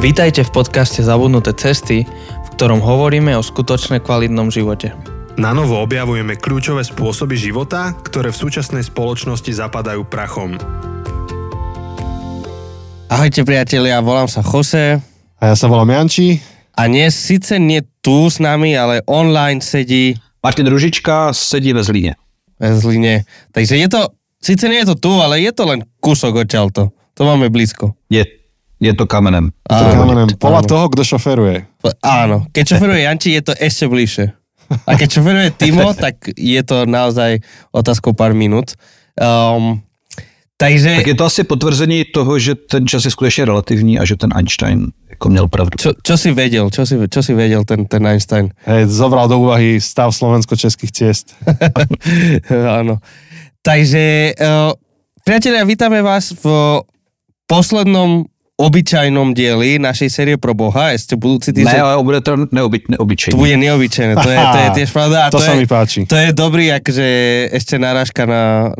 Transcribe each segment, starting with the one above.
Vítajte v podcaste Zabudnuté cesty, v ktorom hovoríme o skutočne kvalitnom živote. Na novo objavujeme kľúčové spôsoby života, ktoré v súčasnej spoločnosti zapadajú prachom. Ahojte priatelia, volám sa Jose A ja sa volám Janči. a dnes síce nie tu s nami, ale online sedí Martin Ružička sedí ve Zlíně. ve Zline. Takže je to, síce nie je to tu, ale je to len kúsok odtiaľto. To máme blízko. Je, je to kamenem. To Áno. kamenem. Podľa toho, kto šoferuje. Áno, keď šoferuje Janči, je to ešte bližšie. A keď šoferuje Timo, tak je to naozaj otázkou pár minút. Um, takže... Tak je to asi potvrzení toho, že ten čas je skutečně relativní a že ten Einstein jako měl pravdu. Čo, čo si vedel, čo si, čo si vedel ten, ten Einstein? Hej, zobral do úvahy stav slovensko-českých ciest. Áno. Takže, uh, priatelia, vítame vás v poslednom obyčajnom dieli našej série pro Boha. Ešte budúci Ne, týždeň... ale bude to neoby, To neobyčejný. bude neobyčajné, to je, to je tiež pravda. A To sa je, mi páči. To je dobrý, akože ešte narážka na,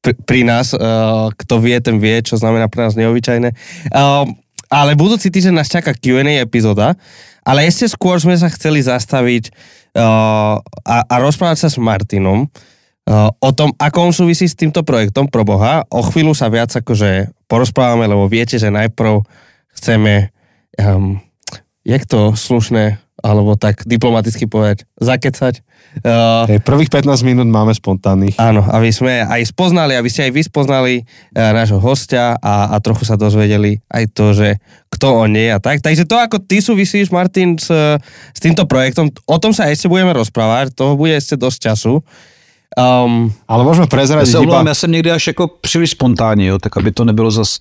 pri, pri nás, uh, kto vie, ten vie, čo znamená pre nás neobyčajné. Uh, ale budúci týždeň nás čaká Q&A epizóda, ale ešte skôr sme sa chceli zastaviť uh, a, a rozprávať sa s Martinom uh, o tom, ako on súvisí s týmto projektom pro Boha. O chvíľu sa viac akože porozprávame, lebo viete, že najprv chceme, um, jak to slušné, alebo tak diplomaticky povedať, zakecať. Uh, Hej, prvých 15 minút máme spontánnych. Áno, aby sme aj spoznali, aby ste aj vy spoznali e, nášho hostia a, a trochu sa dozvedeli aj to, že kto on je a tak. Takže to, ako ty súvisíš, Martin, s, s týmto projektom, o tom sa ešte budeme rozprávať, toho bude ešte dosť času. Um, Ale môžeme Já prezradiť se omlouvám, já jsem někdy až jako příliš spontánní, jo, tak aby to nebylo zas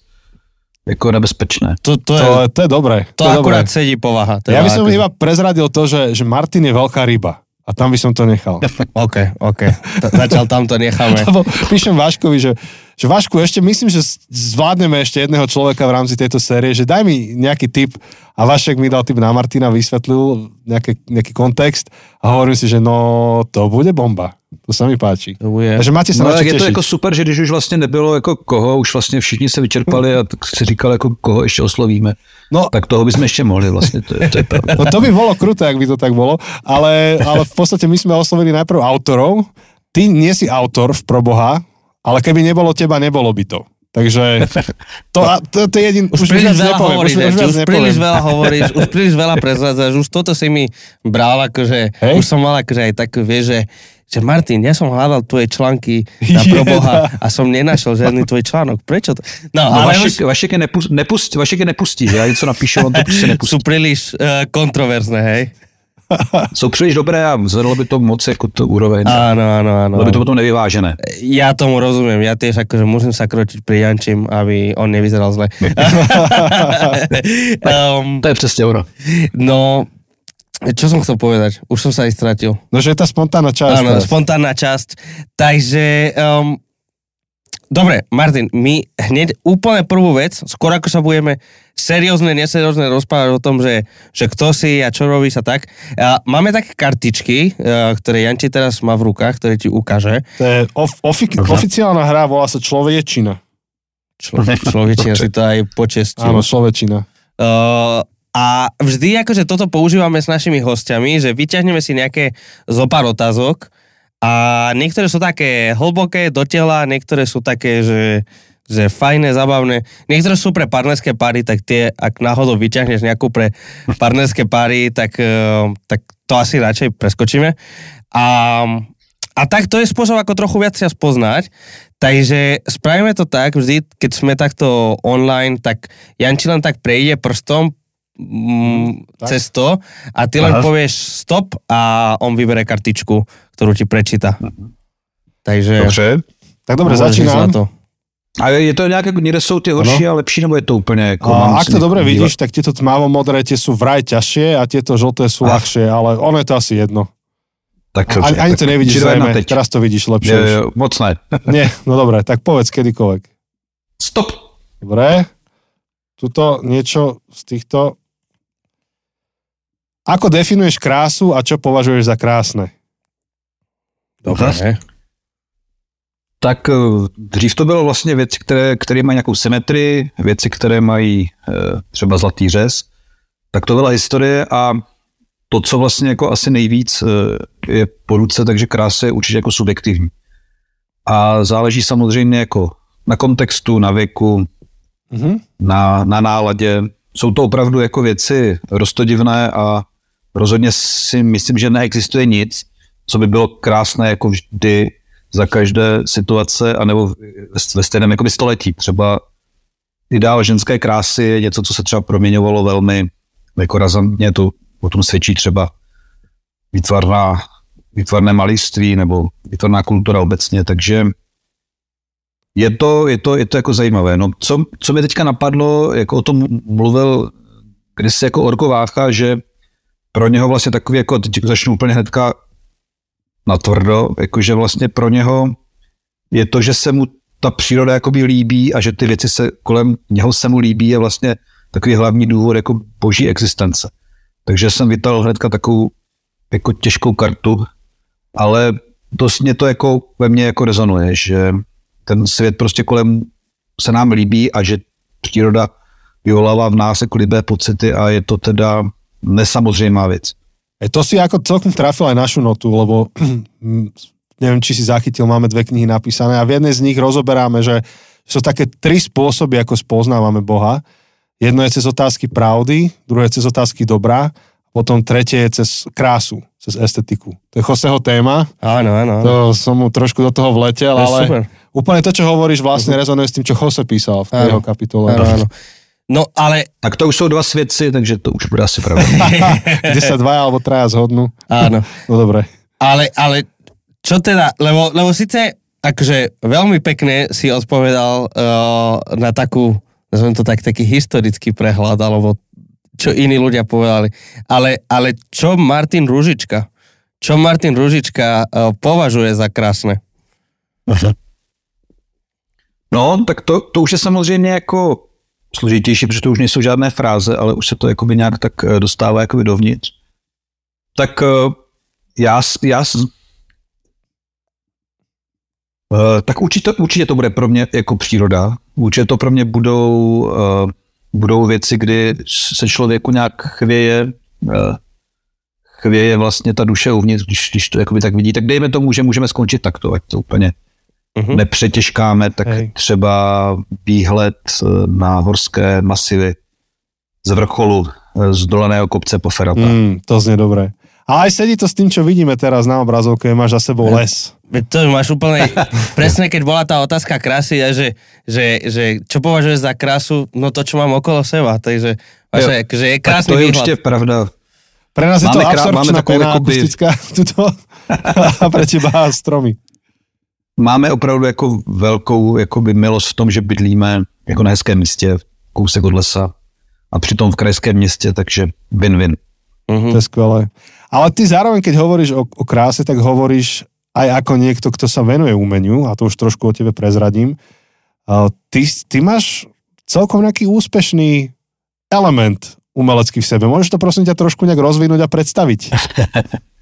jako nebezpečné. to, to, je, To, to je dobré. to, je akurát dobré. sedí povaha. Teda Ja by som akože- iba prezradil to, že, že Martin je veľká ryba. A tam by som to nechal. OK, OK. Zatiaľ tam to necháme. Lebo píšem Váškovi, že, že Vášku, ešte myslím, že zvládneme ešte jedného človeka v rámci tejto série, že daj mi nejaký tip a Vašek mi dal tip na Martina, vysvetlil nejaký, nejaký kontext a hovorím si, že no to bude bomba. To sa mi páči. To bude... Takže máte sa No, na je to jako super, že když už vlastně nebylo jako koho, už vlastně všichni se vyčerpali a tak si říkal, jako koho ještě oslovíme. No, Tak toho bychom ještě mohli vlastně, to je, to je pravda. No to by bolo kruté, ak by to tak bolo, ale, ale v podstate my sme oslovili najprv autorov. Ty nie si autor v Proboha, ale keby nebolo teba, nebolo by to. Takže to, a to, to je jedin... Už, viac príliš veľa nepoviem, hovoríš, už, už, už, už príliš veľa hovoríš, už príliš veľa prezrádzaš, už toto si mi bral, akože, Hej. už som mal akože aj tak, vieš, že, že Martin, ja som hľadal tvoje články na Proboha a som nenašel žiadny tvoj článok. Prečo to? No, No, ale Vašek, už Vašek, je nepust, nepust, Vašek je nepustí, já něco napíšu, on to prostě nepustí. sú príliš uh, kontroverzné, hej? Jsou příliš dobré a zvedlo by to moc jako to úroveň. Áno, áno, áno. Bylo by to potom nevyvážené. Ja tomu rozumiem, ja tiež akože musím sa kročiť pri Jančím, aby on nevyzeral zle. um, To je přesně ono. no, čo som chcel povedať? Už som sa aj stratil. No, že je tá spontánna časť. Áno, teraz. spontánna časť. Takže, um, dobre, Martin, my hneď úplne prvú vec, skôr ako sa budeme seriózne, neseriózne rozprávať o tom, že, že kto si a čo robíš a tak. A máme také kartičky, a, ktoré Janči teraz má v rukách, ktoré ti ukáže. To je of, ofi, oficiálna hra, volá sa Človečina. Člo, človečina si to aj počestil. Áno, Človečina. Uh, a vždy akože toto používame s našimi hostiami, že vyťahneme si nejaké zo pár otázok a niektoré sú také hlboké do tela, niektoré sú také, že, že fajné, zabavné. Niektoré sú pre partnerské páry, tak tie, ak náhodou vyťahneš nejakú pre partnerské páry, tak, uh, tak to asi radšej preskočíme. A, a tak to je spôsob, ako trochu viac sa spoznať. Takže spravíme to tak, vždy, keď sme takto online, tak Janči len tak prejde prstom mm, Tak. cez to a ty len Aha. povieš stop a on vybere kartičku, ktorú ti prečíta. Takže... Dobře. Tak na začínam. to. A je to nějak, jako někde jsou ty horší a lepší, nebo je to úplně jako... A ak to dobre dívat? vidíš, tak tieto tmavo-modré tie sú vraj ťažšie a tieto žlté sú Ah. ľahšie, ale ono je to asi jedno. Tak, Ani, ani to nevidíš Či to jedna zrejme, teď. teraz to vidíš lepšie. Už. jo, moc ne. Nie, no dobre, tak povedz kedykoľvek. Stop. Dobre. Tuto niečo z týchto... Ako definuješ krásu a čo považuješ za krásne? Dobre. Tak eh, dřív to bylo vlastně věci, které, které mají nějakou symetrii, věci, které mají eh, třeba zlatý řez. Tak to byla historie a to, co vlastně jako asi nejvíc eh, je po ruce, takže krása je určitě jako subjektivní. A záleží samozřejmě jako na kontextu, na věku, mm-hmm. na, na náladě. Jsou to opravdu jako věci rostodivné a rozhodně si myslím, že neexistuje nic, co by bylo krásné jako vždy za každé situace, anebo ve stejném jakoby století. Třeba ideál ženské krásy je něco, co se třeba proměňovalo velmi jako razantně, to o tom svědčí třeba výtvarná, výtvarné maliství nebo výtvarná kultura obecně, takže je to, je to, je to jako zajímavé. No, co, co mi teďka napadlo, jako o tom mluvil kdysi jako Orko Vácha, že pro něho vlastně takový, jako začnu úplně hnedka natvrdo, jakože vlastně pro něho je to, že se mu ta příroda jakoby líbí a že ty věci se kolem něho se mu líbí je vlastně takový hlavní důvod jako boží existence. Takže jsem vytal hnedka takovou jako těžkou kartu, ale dost mě to jako ve mně jako rezonuje, že ten svět prostě kolem se nám líbí a že příroda vyvolává v nás jako libé pocity a je to teda nesamozřejmá věc. E to si ako celkom trafil aj našu notu, lebo neviem, či si zachytil, máme dve knihy napísané a v jednej z nich rozoberáme, že sú také tri spôsoby, ako spoznávame Boha. Jedno je cez otázky pravdy, druhé je cez otázky dobrá, potom tretie je cez krásu, cez estetiku. To je Joseho téma. Áno, áno. To som mu trošku do toho vletel, ale super. úplne to, čo hovoríš, vlastne rezonuje s tým, čo Jose písal v tej jeho kapitole. Áno, áno. No ale... Tak to už jsou dva svědci, takže to už bude asi pravda. Kde sa dvaja alebo traja zhodnú. Áno. No dobre. Ale, ale čo teda, lebo, lebo síce akože veľmi pekne si odpovedal uh, na takú, nazvem to tak, taký historický prehľad, alebo čo iní ľudia povedali. Ale, ale čo Martin Ružička? Čo Martin Ružička uh, považuje za krásne? No, tak to, to už je samozřejmě jako složitější, protože to už nejsou žádné fráze, ale už se to jakoby nějak tak eh, dostává jakoby dovnitř. Tak eh, já, já Uh, tak určitě, určitě to bude pro mě jako příroda. Určitě to pro mě budou, budou věci, kdy se člověku nějak chvěje, chvěje vlastně ta duše uvnitř, když, když to jakoby tak vidí. Tak dejme tomu, že můžeme skončit takto, ať to úplně uh-huh. nepřetěžkáme, tak Hej. třeba výhled eh, na horské masivy z vrcholu, eh, z doleného kopce po Ferata. Mm, to znie dobré. A aj sedí to s tým, čo vidíme teraz na obrazovke, máš za sebou les. To máš úplne, presne keď bola tá otázka krásy, a že, že, že čo považuješ za krásu, no to, čo mám okolo seba, takže vaše, že je krásny tak to je výhľad. určite pravda. Pre nás je máme to absorpčná pena akustická, tuto, a pre teba stromy máme opravdu jako velkou jakoby milost v tom, že bydlíme jako na hezkém místě, kousek od lesa a přitom v krajském městě, takže win-win. Uh-huh. To je skvelé. Ale ty zároveň, keď hovoríš o, o kráse, tak hovoríš aj ako niekto, kto sa venuje umeniu, a to už trošku o tebe prezradím. Uh, ty, ty máš celkom nejaký úspešný element umelecký v sebe. Môžeš to prosím ťa trošku nejak rozvinúť a predstaviť?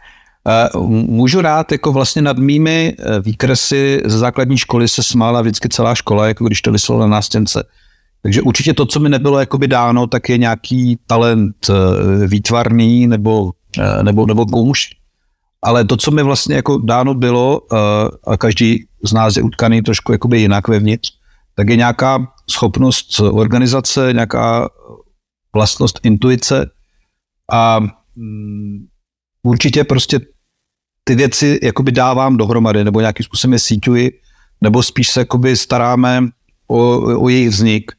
Eh, můžu rád, jako vlastně nad mými eh, výkresy ze základní školy se smála vždycky celá škola, jako když to vyselo na nástěnce. Takže určitě to, co mi nebylo jakoby dáno, tak je nějaký talent eh, výtvarný nebo, nebo, nebo kouš. Ale to, co mi vlastně jako dáno bylo, a každý z nás je utkaný trošku jakoby jinak vevnitř, tak je nějaká schopnost organizace, nějaká vlastnost intuice a mm, určitě prostě ty věci jakoby dávám dohromady, nebo nějakým způsobem je síťuji, nebo spíš se jakoby staráme o, o jejich vznik,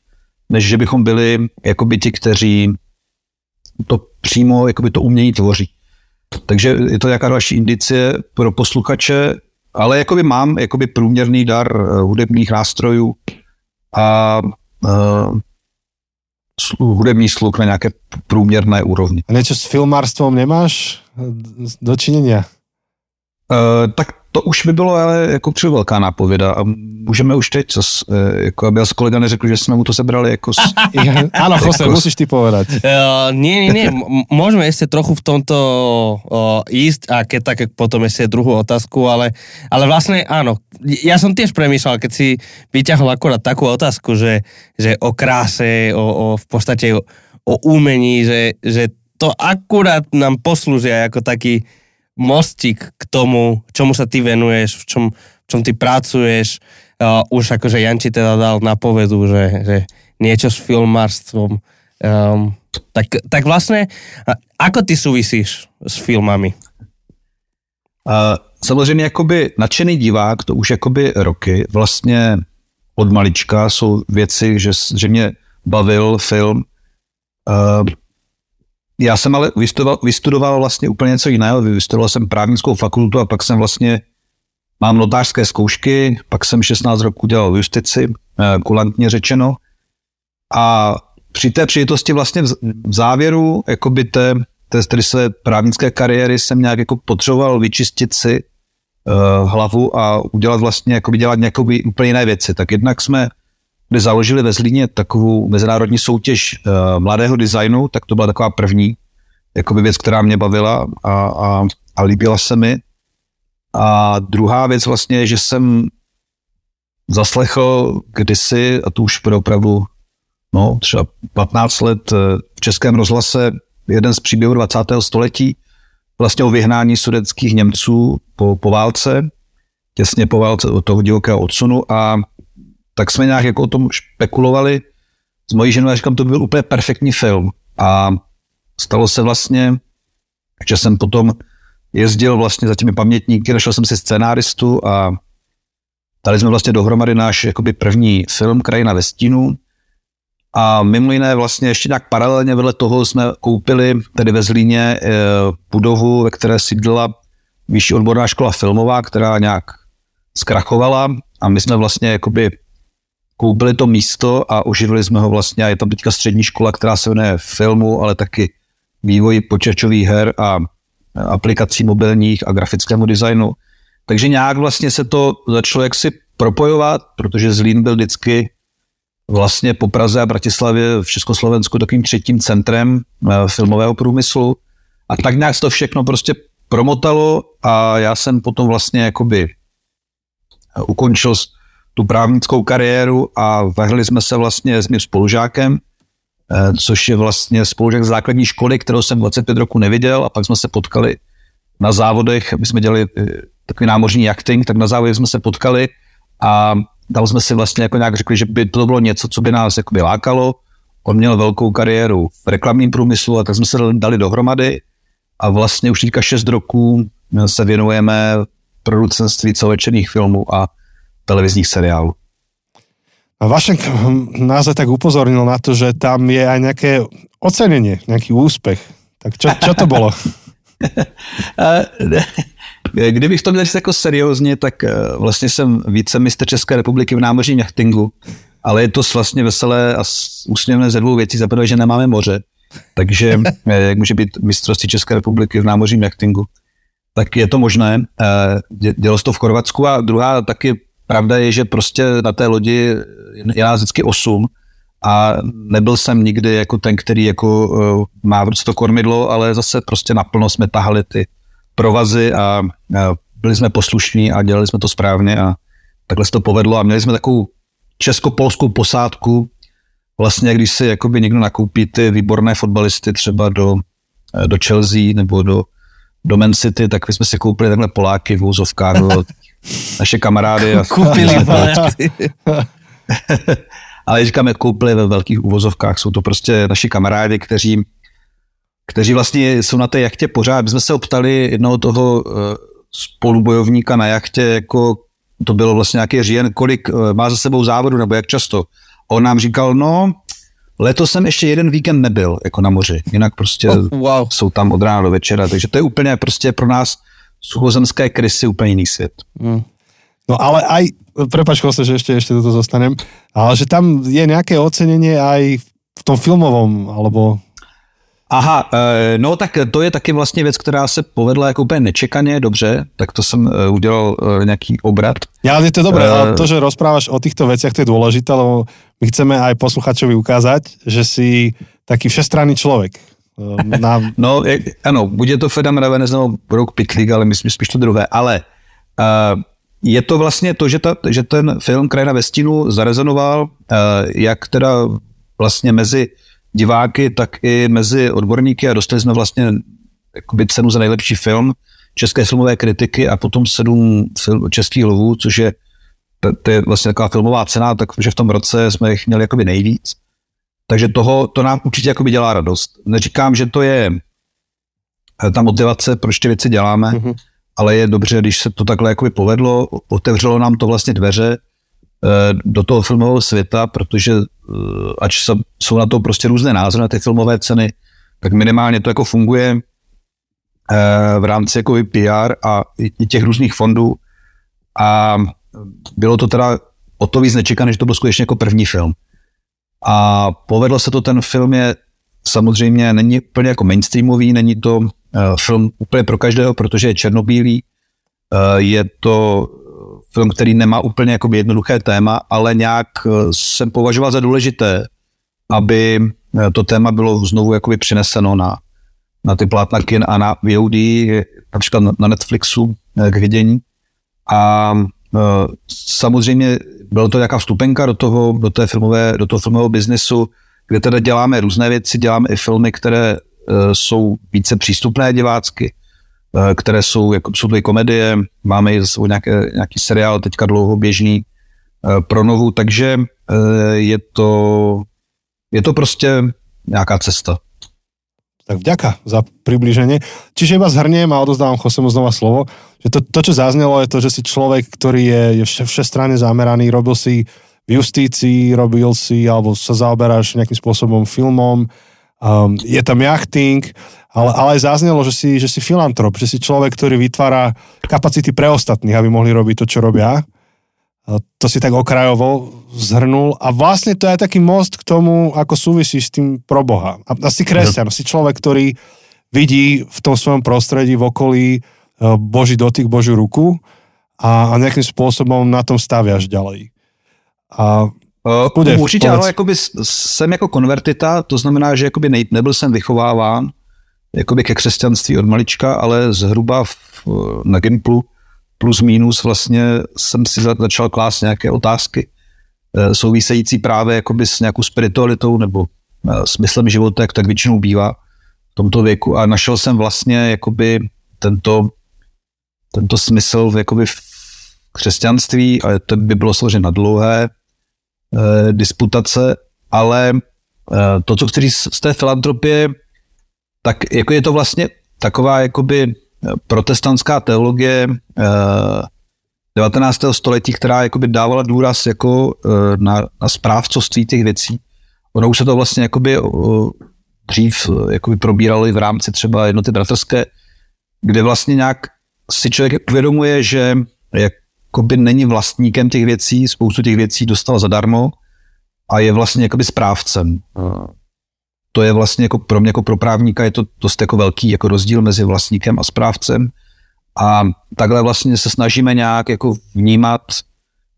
než že bychom byli jakoby ti, kteří to přímo jakoby to umění tvoří. Takže je to nějaká další indicie pro posluchače, ale jakoby mám jakoby průměrný dar eh, hudebních nástrojů a uh, hudební sluch na nějaké průměrné úrovni. A něco s filmárstvom nemáš dočinenia? Uh, tak to už by bylo ale jako při velká nápověda a můžeme už teď, co, jako aby s kolega neřekl, že jsme mu to sebrali jako... S, Áno, Jose, jako musíš ty povedať. Uh, nie, nie, nie, m- môžeme ešte trochu v tomto uh, ísť a keď tak potom ešte druhú otázku, ale, ale vlastne áno, ja som tiež premýšľal, keď si vyťahol akorát takú otázku, že, že o kráse, o, o v podstate o, o umení, že, že to akurát nám poslúžia ako taký mostík k tomu, čomu sa ty venuješ, v čom, v čom ty pracuješ. Uh, už akože Janči teda dal napovedu, že, že niečo s filmárstvom. Um, tak, tak vlastne, ako ty súvisíš s filmami? Uh, samozřejmě jakoby nadšený divák, to už jakoby roky, vlastně od malička jsou věci, že, že mě bavil film. Uh, já jsem ale vystudoval, vystudoval vlastně úplně něco jiného. Vystudoval jsem právnickou fakultu a pak jsem vlastně, mám notářské zkoušky, pak jsem 16 roků dělal v justici, eh, kulantně řečeno. A při té příležitosti vlastně v závěru jakoby té, té tedy své právnické kariéry jsem nějak jako potřeboval vyčistit si uh, hlavu a udělat vlastně, jakoby dělat nějakou úplně jiné věci. Tak jednak jsme kde založili ve Zlíně takovou mezinárodní soutěž uh, mladého designu, tak to byla taková první jakoby věc, která mě bavila a, a, a líbila se mi. A druhá věc vlastně je, že jsem zaslechl kdysi, a to už bude opravdu no, třeba 15 let eh, v Českém rozhlase, jeden z příběhů 20. století, vlastně o vyhnání sudeckých Němců po, po válce, těsně po válce od toho divokého odsunu a tak jsme nějak jako o tom špekulovali s mojí ženou a říkám, to byl úplně perfektní film. A stalo se vlastně, že jsem potom jezdil vlastně za těmi pamětníky, našel jsem si scénáristu a dali jsme vlastně dohromady náš jakoby první film Krajina ve stínu. A mimo jiné vlastně ještě nějak paralelně vedle toho jsme koupili tedy ve Zlíně e, budovu, ve které sídlila vyšší odborná škola filmová, která nějak zkrachovala a my jsme vlastně jakoby koupili to místo a oživili jsme ho vlastně a je tam teďka střední škola, která se jmenuje filmu, ale taky vývoji počítačových her a aplikací mobilních a grafickému designu. Takže nějak vlastně se to začalo jaksi propojovat, protože Zlín byl vždycky vlastně po Praze a Bratislavě v Československu takovým třetím centrem eh, filmového průmyslu a tak nějak se to všechno prostě promotalo a já jsem potom vlastně jakoby ukončil tu právnickou kariéru a vrhli jsme se vlastně s mým spolužákem, eh, což je vlastně spolužák z základní školy, kterou jsem 25 roku neviděl a pak jsme se potkali na závodech, my jsme dělali eh, takový námořní jachting, tak na závodech jsme se potkali a tam jsme si vlastně jako nějak řekli, že by to bylo něco, co by nás jakoby lákalo. On měl velkou kariéru v reklamním průmyslu a tak jsme se dali dohromady a vlastně už teďka 6 roků se věnujeme producenství celovečerních filmů a televizních seriálů. A Vašek nás aj tak upozornil na to, že tam je aj nejaké ocenenie, nejaký úspech. Tak čo, čo to bolo? Kdybych to měl říct jako seriózně, tak eh, vlastně jsem vícemistr České republiky v námořním jachtingu, ale je to vlastně veselé a úsměvné ze dvou věcí. Za prvé, že nemáme moře, takže eh, jak může být mistrovství České republiky v námořním jachtingu, tak je to možné. Eh, dělo se to v Chorvatsku a druhá taky pravda je, že prostě na té lodi je nás vždycky osm a nebyl jsem nikdy jako ten, který jako uh, má v to kormidlo, ale zase prostě naplno jsme tahali ty provazy a, a byli jsme poslušní a dělali jsme to správně a takhle se to povedlo a měli jsme takovou česko-polskou posádku, vlastně když si jakoby někdo nakoupí ty výborné fotbalisty třeba do, do Chelsea nebo do, do Man City, tak my jsme si koupili takhle Poláky v úzovkách, naše kamarády. A Kupili Ale říkáme, koupili ve velkých uvozovkách. Jsou to prostě naši kamarádi, kteří, kteří vlastně jsou na té jachtě pořád. My jsme se optali jednoho toho eh, spolubojovníka na jachtě, jako to bylo vlastně nějaký říjen, kolik eh, má za sebou závodu, nebo jak často. On nám říkal, no, letos jsem ještě jeden víkend nebyl, jako na moři. Jinak prostě oh, wow. jsou tam od rána do večera. Takže to je úplně prostě pro nás suchozemské krysy úplně jiný svět. Mm. No ale aj, prepač Kose, že ešte, ešte toto zostanem, ale že tam je nejaké ocenenie aj v tom filmovom, alebo... Aha, eh, no tak to je taky vlastně věc, která se povedla jako úplně nečekaně, dobře, tak to jsem eh, udělal eh, nějaký obrat. Ale je to dobré, ale to, že rozprávaš o týchto veciach, to je dôležité, lebo my chceme aj posluchačovi ukázať, že si taký všestranný človek. Na... No, je, ano, buď je to Feda Mravenec nebo Brouk Pitlík, ale myslím spíš to druhé, ale uh, je to vlastně to, že, ta, že ten film Krajina ve stínu zarezonoval, uh, jak teda vlastně mezi diváky, tak i mezi odborníky a dostali jsme vlastně jakoby cenu za nejlepší film české filmové kritiky a potom sedm film, českých lovů, což je, to je vlastně taková filmová cena, takže v tom roce jsme jich měli jakoby nejvíc. Takže toho, to nám určitě jakoby dělá radost. Neříkám, že to je eh, ta motivace, proč ty věci děláme, mm-hmm. ale je dobře, když se to takhle jakoby povedlo, otevřelo nám to vlastně dveře Eh, do toho filmového světa, protože eh, ač jsou na to prostě různé názory na ty filmové ceny, tak minimálně to jako funguje v rámci jako PR a i těch různých fondů a bylo to teda o to víc nečekané, že to byl skutečně jako první film. A povedlo se to, ten film je samozřejmě, není úplně jako mainstreamový, není to film úplně pro každého, protože je černobílý, je to film, který nemá úplně jakoby jednoduché téma, ale nějak eh, jsem považoval za důležité, aby to téma bylo znovu jakoby přineseno na, na ty plátna kin a na VOD, například na Netflixu k vidění. A samozřejmě bylo to nějaká vstupenka do toho, do, té filmové, do toho filmového biznesu, kde teda děláme různé věci, děláme i filmy, které jsou více přístupné divácky, Eh, které jsou, jako, jsou to komedie, máme i nějaké, nějaký seriál teďka dlouhoběžný eh, pro novou, takže eh, je to, je to prostě nějaká cesta. Tak vďaka za približenie. Čiže iba zhrniem a odozdávam Chosemu znova slovo, že to, to, čo zaznelo, je to, že si človek, ktorý je, je všestranne zameraný, robil si v justícii, robil si, alebo sa zaoberáš nejakým spôsobom filmom, um, je tam jachting, ale, ale aj zaznelo, že si, že si filantrop, že si človek, ktorý vytvára kapacity pre ostatných, aby mohli robiť to, čo robia. To si tak okrajovo zhrnul a vlastne to je taký most k tomu, ako súvisí s tým pro Boha. A si kresťan, si človek, ktorý vidí v tom svojom prostredí v okolí e, Boží dotyk, Božiu ruku a, a nejakým spôsobom na tom staviaš ďalej. A Uh, určitě ano, jakoby jsem jako konvertita, to znamená, že jakoby ne, nebyl jsem vychováván jakoby ke křesťanství od malička, ale zhruba v, na Gimplu plus minus vlastně jsem si začal klást nějaké otázky eh, související právě jakoby s nějakou spiritualitou nebo eh, smyslem života, jak tak většinou bývá v tomto věku. A našel jsem vlastně jakoby tento, tento smysl v, jakoby v křesťanství a to by bylo složeno na dlouhé eh, disputace, ale eh, to, co chci z té filantropie, tak jako je to vlastně taková jakoby protestantská teologie eh, 19. století, která jakoby dávala důraz jako eh, na, na správcovství těch věcí. Ono už se to vlastně jakoby eh, dřív eh, jakoby probíralo i v rámci třeba jednoty bratrské, kde vlastně nějak si člověk uvědomuje, že jakoby není vlastníkem těch věcí, spoustu těch věcí dostal zadarmo a je vlastně jakoby správcem to je vlastně jako pro mě jako pro právníka je to dost jako velký jako rozdíl mezi vlastníkem a správcem a takhle vlastně se snažíme nějak jako vnímat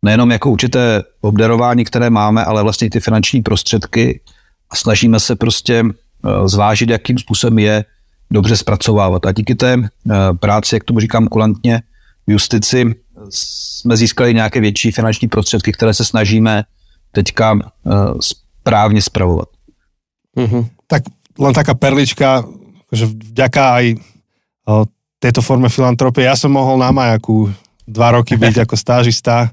nejenom jako určité obdarování, které máme, ale vlastně ty finanční prostředky a snažíme se prostě eh, zvážit, jakým způsobem je dobře zpracovávat. A díky té eh, práci, jak tomu říkám kulantně, v justici jsme získali nějaké větší finanční prostředky, které se snažíme teďka eh, správně spravovat. Mm-hmm. Tak len taká perlička, že vďaka aj o, tejto forme filantropie, ja som mohol na majaku dva roky byť ako stážista.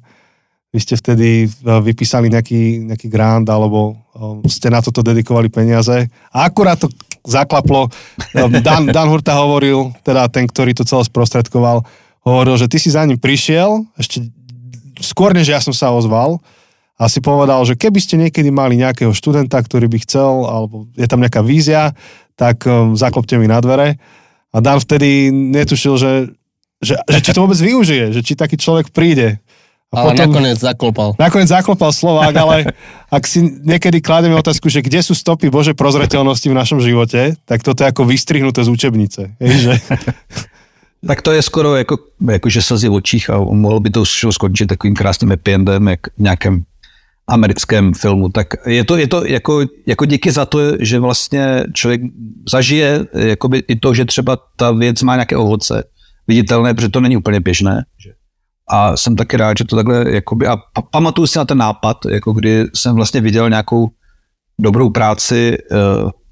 Vy ste vtedy vypísali nejaký, nejaký grant alebo o, ste na toto dedikovali peniaze. A akurát to zaklaplo. Dan, Dan Hurta hovoril, teda ten, ktorý to celé sprostredkoval, hovoril, že ty si za ním prišiel, ešte skôr než ja som sa ozval, a si povedal, že keby ste niekedy mali nejakého študenta, ktorý by chcel, alebo je tam nejaká vízia, tak um, zaklopte mi na dvere. A Dan vtedy netušil, že, že, že či to vôbec využije, že či taký človek príde. A ale potom, nakoniec zaklopal. Nakoniec zaklopal Slovák, ale ak si niekedy kládeme otázku, že kde sú stopy Bože prozreteľnosti v našom živote, tak toto je ako vystrihnuté z učebnice. Je, že... Tak to je skoro jako, jako že slzy v očích a mohlo by to skončit takovým krásným ependem, jak v nějakém americkém filmu. Tak je to, je to jako, jako díky za to, že vlastně člověk zažije jakoby i to, že třeba ta věc má nějaké ovoce viditelné, protože to není úplně běžné. A jsem taky rád, že to takhle, jakoby, a pamatuju si na ten nápad, jako kdy jsem vlastně viděl nějakou dobrou práci, eh,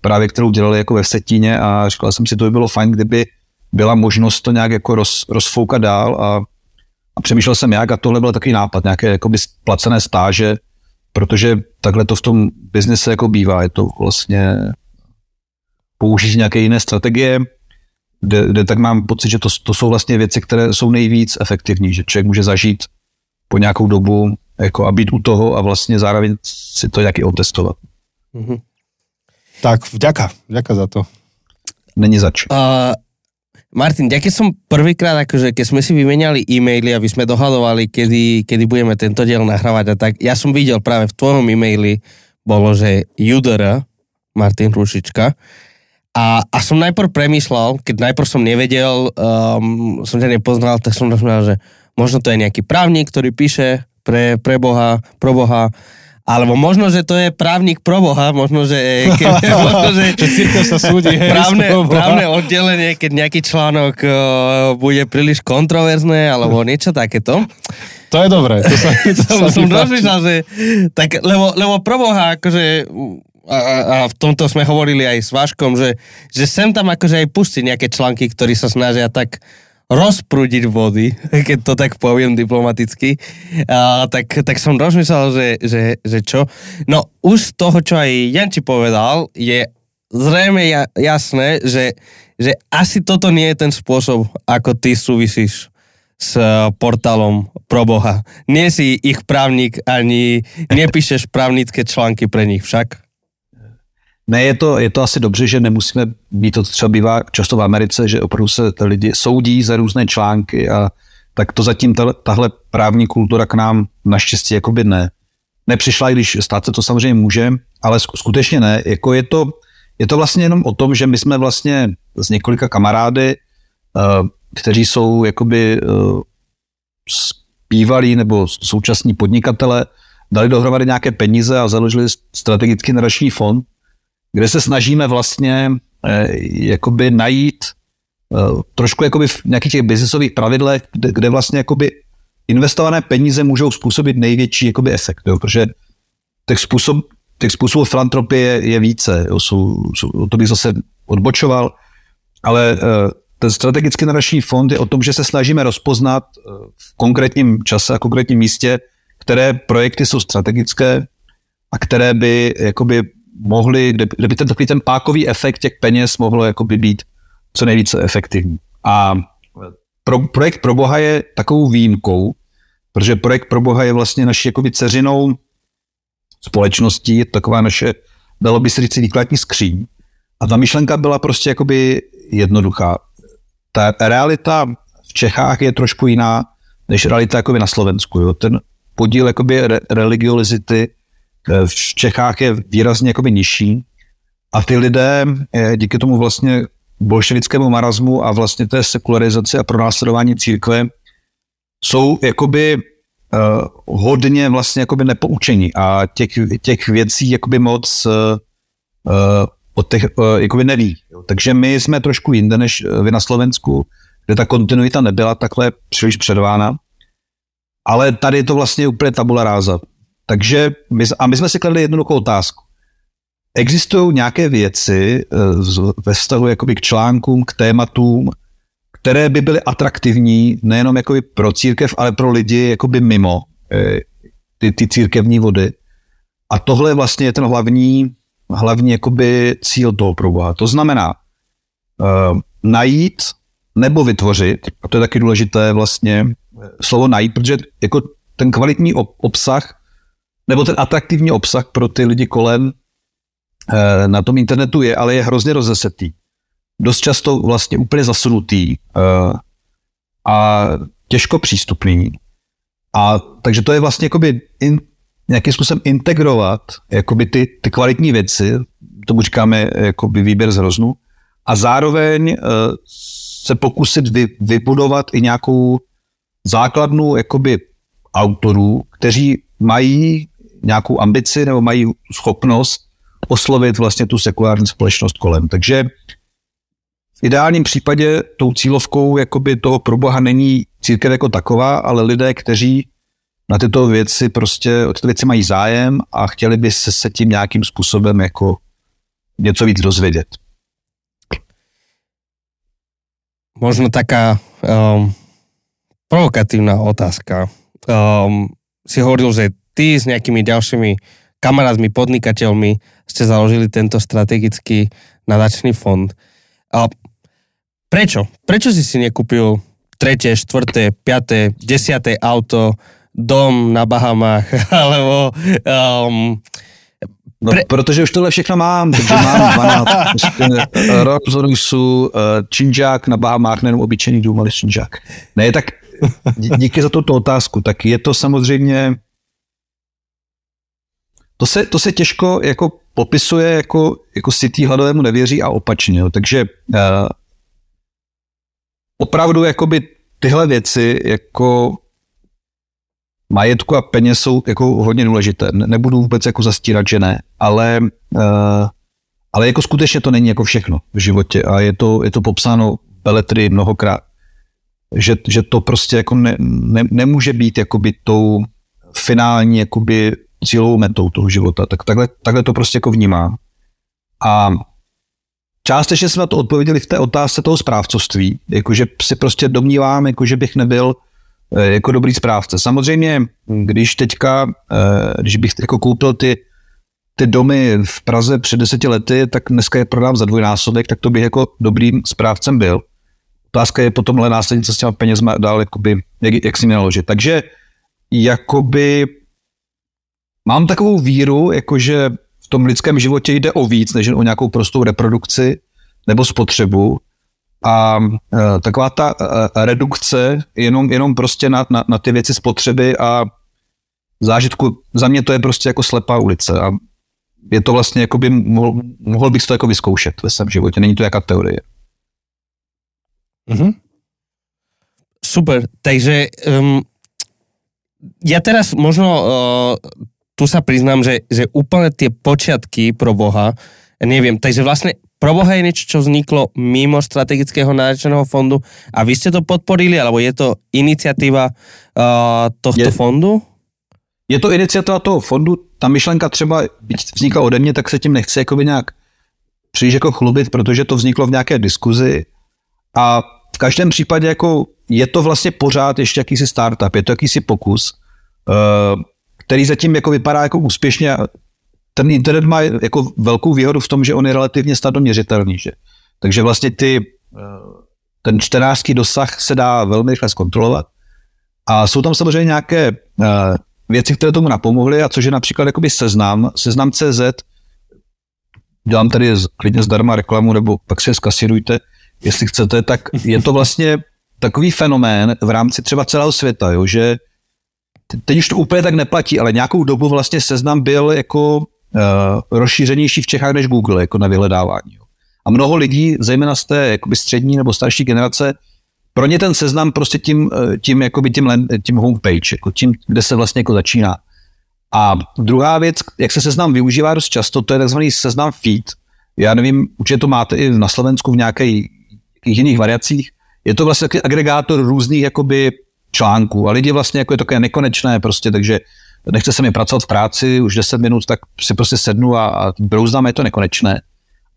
právě kterou dělali jako ve Setíně a říkal jsem si, to by bylo fajn, kdyby byla možnost to nějak jako roz, rozfoukat dál a, a přemýšlel jsem jak a tohle byl takový nápad, nějaké jakoby placené stáže, protože takhle to v tom biznise jako bývá, je to vlastně použít nějaké jiné strategie, kde, kde tak mám pocit, že to, to jsou vlastně věci, které jsou nejvíc efektivní, že člověk může zažít po nějakou dobu jako a být u toho a vlastně zároveň si to nějaký otestovat. Mm-hmm. Tak vďaka, vďaka za to. Není zač. Uh, Martin, ja keď som prvýkrát, akože keď sme si vymenali e-maily a vy sme dohadovali, kedy, kedy budeme tento diel nahrávať a tak, ja som videl práve v tvojom e-maili, bolo, že Judera, Martin Rušička, a, a som najprv premýšľal, keď najprv som nevedel, um, som ťa nepoznal, tak som rozmýšľal, že možno to je nejaký právnik, ktorý píše pre, pre Boha, pro Boha, alebo možno, že to je právnik pro Boha, možno, že, keď, možno, že, že sa súdi, hej, právne, právne oddelenie, keď nejaký článok uh, bude príliš kontroverzné, alebo niečo takéto. To je dobré. To sa, to sa som rozmýšľal, že tak, lebo, lebo pro Boha, akože a, a v tomto sme hovorili aj s Váškom, že, že sem tam akože aj pustiť nejaké články, ktorí sa snažia tak rozprúdiť vody, keď to tak poviem diplomaticky, a, tak, tak som rozmyslel, že, že, že čo. No už z toho, čo aj Janči povedal, je zrejme ja, jasné, že, že asi toto nie je ten spôsob, ako ty súvisíš s portálom pro Boha. Nie si ich právnik, ani nepíšeš právnické články pre nich však? Ne, je to, je to asi dobře, že nemusíme být to, třeba bývá často v Americe, že opravdu se lidi soudí za různé články a tak to zatím tahle, tahle právní kultura k nám naštěstí jakoby ne. Nepřišla, i když stát se to samozřejmě může, ale skutečně ne. Jako je, to, je to vlastně jenom o tom, že my jsme vlastně s několika kamarády, uh, kteří jsou jakoby bývalí nebo současní podnikatele, dali dohromady nějaké peníze a založili strategický nadační fond, kde se snažíme vlastně eh, jakoby najít eh, trošku jakoby v nějakých těch biznesových pravidlech, kde, kde vlastně jakoby investované peníze můžou způsobit největší jakoby efekt, jo, protože těch, způsob, těch způsobů filantropie je, je více, jo, jsou, jsou, to bych zase odbočoval, ale uh, ten strategický nadační fond je o tom, že se snažíme rozpoznat v konkrétním čase a konkrétním místě, které projekty jsou strategické a které by jakoby mohli, kde, kde by ten takový ten pákový efekt těch peněz mohlo jakoby být co nejvíce efektivní. A pro, projekt pro Boha je takovou výjimkou, protože projekt pro Boha je vlastně naší jakoby ceřinou společností, je taková naše, dalo by se říct, výkladní skříň. A ta myšlenka byla prostě jakoby jednoduchá. Ta realita v Čechách je trošku jiná, než realita jakoby na Slovensku. Jo. Ten podíl jakoby re- religiozity v Čechách je výrazně jakoby nižší a ty lidé eh, díky tomu vlastně bolševickému marazmu a vlastně té sekularizaci a pronásledování církve jsou jakoby uh, hodně vlastně jakoby nepoučení a těch, těch věcí jakoby moc uh, od těch uh, jakoby neví. Takže my jsme trošku jinde než vy na Slovensku, kde ta kontinuita nebyla takhle příliš předvána. Ale tady je to vlastně úplně tabula ráza. Takže my, a my jsme si kladli jednoduchou otázku. Existují nějaké věci eh, ve vztahu jakoby k článkům, k tématům, které by byly atraktivní nejenom jakoby pro církev, ale pro lidi jakoby mimo eh, ty, ty církevní vody. A tohle vlastně je ten hlavní, hlavní jakoby cíl toho proboha. To znamená uh, najít nebo vytvořit, a to je taky důležité vlastně slovo najít, protože jako ten kvalitní obsah nebo ten atraktivní obsah pro ty lidi kolem eh, na tom internetu je, ale je hrozně rozesetý. Dost často vlastně úplně zasunutý eh, a těžko přístupný. A takže to je vlastně jakoby in, nějakým způsobem integrovat jakoby ty, ty kvalitní věci, tomu říkáme jakoby výběr z hroznu, a zároveň uh, se pokusit vy, vybudovat i nějakou základnu jakoby autorů, kteří mají nějakou ambici nebo mají schopnost oslovit vlastně tu sekulární společnost kolem. Takže v ideálním případě tou cílovkou jakoby toho proboha není církev jako taková, ale lidé, kteří na tyto věci prostě, o tyto věci mají zájem a chtěli by se, se tím nějakým způsobem jako něco víc dozvědět. Možno taká um, provokatívna otázka. Um, si hovoril, že ty s nejakými ďalšími kamarátmi, podnikateľmi ste založili tento strategický nadačný fond. A prečo? Prečo si si nekúpil tretie, štvrté, piaté, desiaté auto, dom na Bahamách, alebo um, No, Pre... protože už tohle všechno mám, takže mám 12. Rolls Royce, činžák na Bahamách, nejenom obyčejný dům, ale činžák. Ne, tak díky za tuto otázku. Tak je to samozřejmě to se, to se těžko jako popisuje jako, jako sitý hladovému nevěří a opačně. Jo. Takže uh, opravdu jakoby tyhle věci jako majetku a peněz jsou jako hodně důležité. Nebudu vůbec jako zastírat, že ne, ale, uh, ale jako skutečně to není jako všechno v životě a je to, je to popsáno beletry mnohokrát, že, že to prostě jako ne, ne, nemůže být jakoby tou finální jakoby cílovou metou toho života. Tak takhle, takhle to prostě jako vnímám. A částečně jsme na to odpověděli v té otázce toho správcovství, jakože si prostě domnívám, jako že bych nebyl eh, jako dobrý správce. Samozřejmě, když teďka, eh, když bych jako koupil ty, ty domy v Praze před deseti lety, tak dneska je prodám za dvojnásobek, tak to bych jako dobrým správcem byl. Otázka je potom ale následně, co s těma penězma dál, jakoby, jak, jak si naložit. Takže jakoby mám takovou víru, jakože v tom lidském životě jde o víc, než o nějakou prostou reprodukci nebo spotřebu. A e, taková ta e, redukce jenom, jenom prostě na, na, na ty věci spotřeby a zážitku, za mě to je prostě jako slepá ulice a je to vlastně, jako by mohl, mohl bych to jako vyzkoušet ve svém životě, není to jaká teorie. Mm-hmm. Super, takže um, ja teraz možno uh, tu sa priznám, že, že úplne tie počiatky pro Boha, neviem, takže vlastne pro Boha je niečo, čo vzniklo mimo strategického náročného fondu a vy ste to podporili, alebo je to iniciatíva uh, tohto je, fondu? Je to iniciativa toho fondu, ta myšlenka třeba, byť vznikla ode mě, tak se tím nechce jakoby nějak příliš jako chlubit, protože to vzniklo v nějaké diskuzi a v každém případě jako je to vlastně pořád ještě jakýsi startup, je to jakýsi pokus. Uh, který zatím jako vypadá jako úspěšně. Ten internet má jako velkou výhodu v tom, že on je relativně snadno měřitelný. Že? Takže vlastně ty, eh, ten čtenářský dosah se dá velmi rychle zkontrolovat. A jsou tam samozřejmě nějaké uh, věci, které tomu napomohly, a což je například jakoby seznam, seznam CZ, dělám tady klidně zdarma reklamu, nebo pak si je zkasirujte, jestli chcete, tak je to vlastně takový fenomén v rámci třeba celého světa, jo, že teď už to úplně tak neplatí, ale nějakou dobu vlastně seznam byl jako uh, rozšířenější v Čechách než Google, jako na vyhledávání. A mnoho lidí, zejména z té jakoby střední nebo starší generace, pro ně ten seznam prostě tím, eh, tím, jakoby tím, tím homepage, jako tím, kde se vlastně jako začíná. A druhá věc, jak se seznam využívá dost často, to je takzvaný seznam feed. Já nevím, určitě to máte i na Slovensku v nějakých jiných variacích. Je to vlastně agregátor různých jakoby článků a lidi vlastně jako je to nekonečné prostě, takže nechce se mi pracovat v práci už 10 minut, tak si prostě sednu a, a brouznám, je to nekonečné.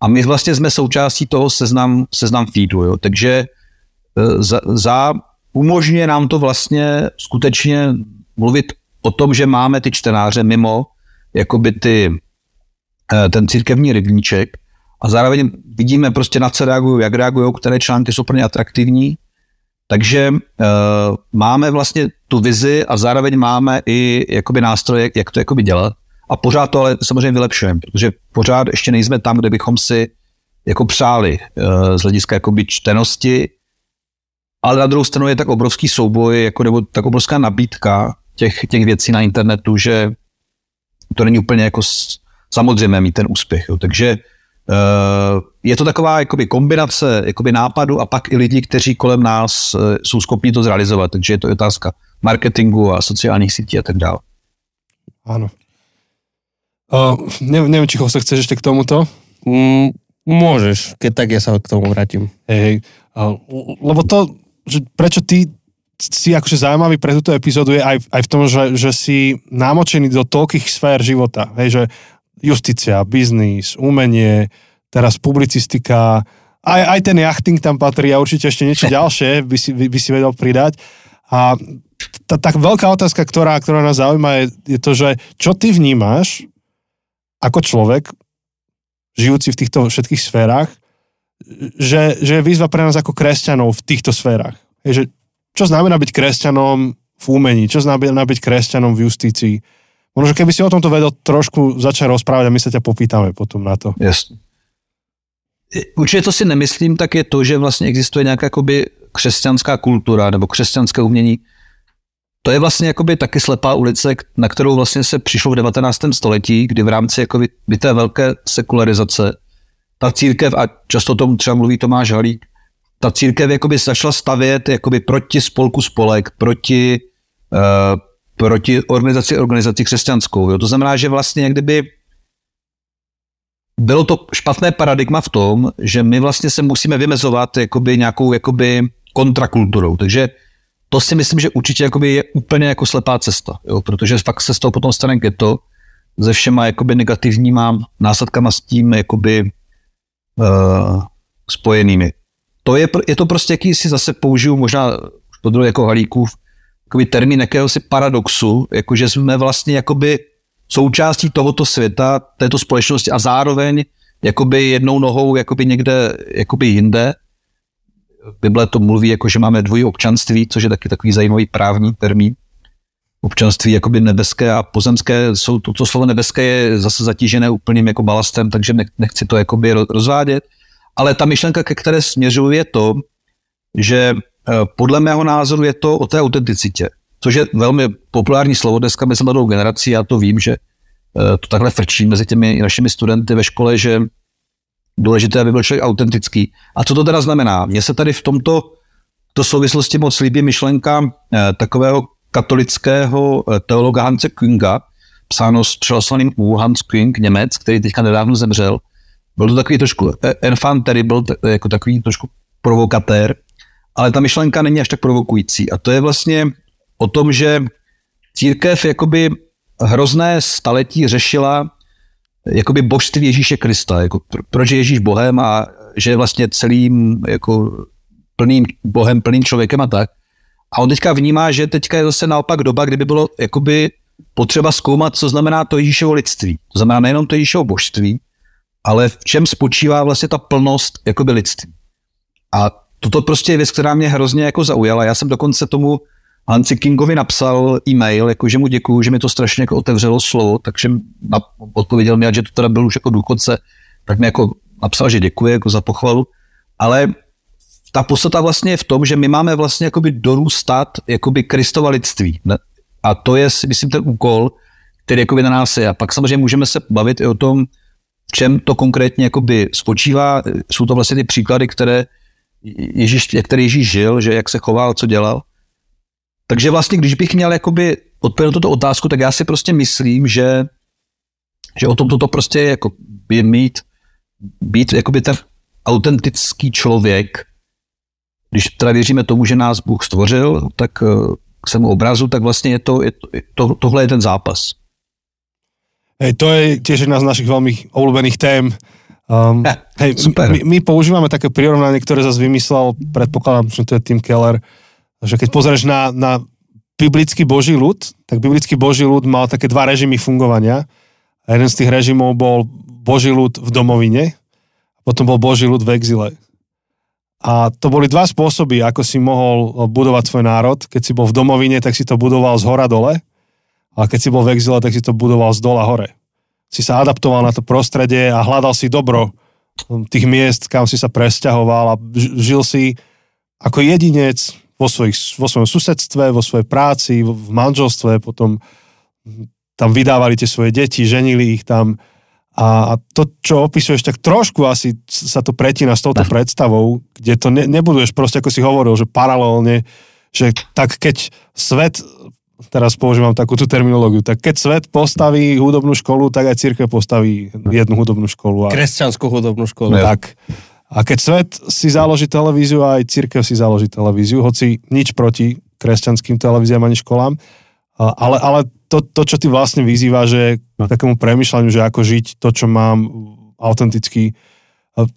A my vlastně jsme součástí toho seznam, seznam feedu, jo. takže e, za, za umožňuje nám to vlastně skutečně mluvit o tom, že máme ty čtenáře mimo jakoby ty, e, ten církevní rybníček a zároveň vidíme prostě na co reagují, jak reagují, které články jsou pro ně atraktivní takže uh, máme vlastně tu vizi a zároveň máme i jakoby nástroje, jak to jakoby dělat. A pořád to ale samozřejmě vylepšujeme, protože pořád ještě nejsme tam, kde bychom si jako přáli uh, z hlediska jakoby čtenosti, ale na druhou stranu je tak obrovský souboj, jako nebo tak obrovská nabídka těch, těch věcí na internetu, že to není úplně jako samozřejmé mít ten úspěch. Jo. Takže je to taková jakoby kombinace jakoby nápadu a pak i lidi, kteří kolem nás uh, jsou schopni to zrealizovat. Takže je to otázka marketingu a sociálních sítí a tak dále. Áno. Uh, neviem, neviem, či sa chceš ešte k tomuto? Mm, môžeš, keď tak ja sa k tomu vrátim. Hej, uh, lebo to, že prečo ty si akože zaujímavý pre túto epizódu je aj, aj v tom, že, že si námočený do toľkých sfér života. Hej, že justícia, biznis, umenie, teraz publicistika, aj, aj ten jachting tam patrí a určite ešte niečo ďalšie by si, by, by si vedel pridať. A tá, tá veľká otázka, ktorá, ktorá nás zaujíma, je, je to, že čo ty vnímaš ako človek, žijúci v týchto všetkých sférach, že, že je výzva pre nás ako kresťanov v týchto sférach. Je, že čo znamená byť kresťanom v umení, čo znamená byť kresťanom v justícii. Možno, keby si o tomto vedel trošku začať rozprávať a my sa ťa popýtame potom na to. Jasně. Určitě to si nemyslím, tak je to, že vlastně existuje nějaká jakoby křesťanská kultura nebo křesťanské umění. To je vlastně jakoby taky slepá ulice, na kterou vlastně se přišlo v 19. století, kdy v rámci jakoby, té velké sekularizace ta církev, a často tomu třeba mluví Tomáš Halík, ta církev jakoby začala stavět jakoby proti spolku spolek, proti, uh, proti organizaci organizaci křesťanskou. Jo. To znamená, že vlastně jak kdyby bylo to špatné paradigma v tom, že my vlastně se musíme vymezovat jakoby nějakou jakoby kontrakulturou. Takže to si myslím, že určitě jakoby je úplně jako slepá cesta, jo, protože fakt se z toho potom stane ghetto se všema jakoby negativníma následkama s tím jakoby uh, spojenými. To je, je to prostě jakýsi zase použiju možná po druhé jako Halíkův jakoby termín jakéhosi paradoxu, jakože jsme vlastně jakoby součástí tohoto světa, této společnosti a zároveň jakoby jednou nohou jakoby někde jakoby jinde. Bible to mluví jako, že máme dvojí občanství, což je taky takový zajímavý právní termín. Občanství jakoby nebeské a pozemské, jsou to, to slovo nebeské je zase zatížené úplným jako balastem, takže nechci to jakoby rozvádět. Ale ta myšlenka, ke které směřuji, je to, že podle mého názoru je to o té autenticitě což je velmi populární slovo dneska mezi mladou generací. Já to vím, že eh, to takhle frčí mezi těmi našimi studenty ve škole, že důležité, aby byl člověk autentický. A co to teda znamená? Mně se tady v tomto to souvislosti moc líbí myšlenka eh, takového katolického eh, teologa Hanse Künga, psáno s přehlasovaným U Hans Küng, Němec, který teďka nedávno zemřel. Byl to takový trošku enfant terrible, jako takový trošku provokatér, ale ta myšlenka není až tak provokující. A to je vlastně o tom, že církev jakoby hrozné staletí řešila jakoby božství Ježíše Krista, jako proč je Ježíš Bohem a že je vlastně celým jako plným Bohem, plným člověkem a tak. A on teďka vnímá, že teďka je zase naopak doba, kdyby bylo jakoby potřeba zkoumat, co znamená to Ježíšovo lidství. To znamená nejenom to Ježíšovo božství, ale v čem spočívá vlastně ta plnost jakoby lidství. A toto prostě je věc, která mě hrozně jako zaujala. Já jsem dokonce tomu Hansi Kingovi napsal e-mail, jako že mu děkuju, že mi to strašně jako otevřelo slovo, takže odpověděl mi, že to teda byl už jako důchodce, tak mi jako napsal, že děkuje jako za pochvalu, ale ta podstata vlastně je v tom, že my máme vlastně jakoby dorůstat jakoby Kristova lidství. A to je, myslím, ten úkol, který jakoby na nás je. A pak samozřejmě můžeme se bavit i o tom, v čem to konkrétně jakoby spočívá. Jsou to vlastně ty příklady, které Ježíš, jak který Ježíš žil, že jak se choval, co dělal. Takže vlastně, když bych měl jakoby odpovědět tuto otázku, tak já si prostě myslím, že, že o tom toto prostě jako je mít, být jakoby ten autentický člověk, když teda věříme tomu, že nás Bůh stvořil, tak eh, k svému obrazu, tak vlastně je to, je to, to tohle je ten zápas. Hej, to je tiež jedna z našich veľmi obľúbených tém. Um, ja, hej, super. My, my používame také prirovnanie, ktoré zase vymyslel, predpokladám, že to je Tim Keller, že keď pozrieš na, na biblický boží ľud, tak biblický boží ľud mal také dva režimy fungovania. A jeden z tých režimov bol boží ľud v domovine, a potom bol boží ľud v exile. A to boli dva spôsoby, ako si mohol budovať svoj národ. Keď si bol v domovine, tak si to budoval z hora dole. A keď si bol v exile, tak si to budoval z dola hore. Si sa adaptoval na to prostredie a hľadal si dobro tých miest, kam si sa presťahoval a žil si ako jedinec vo, svojich, vo svojom susedstve, vo svojej práci, v manželstve, potom tam vydávali tie svoje deti, ženili ich tam. A, to, čo opisuješ, tak trošku asi sa to pretína s touto predstavou, kde to ne, nebuduješ proste, ako si hovoril, že paralelne, že tak keď svet teraz používam takúto terminológiu, tak keď svet postaví hudobnú školu, tak aj církev postaví jednu hudobnú školu. A, Kresťanskú hudobnú školu. tak. A keď svet si založí televíziu, aj církev si založí televíziu, hoci nič proti kresťanským televíziám ani školám, ale, ale to, to, čo ty vlastne vyzýva, že k takému premyšľaniu, že ako žiť to, čo mám autenticky.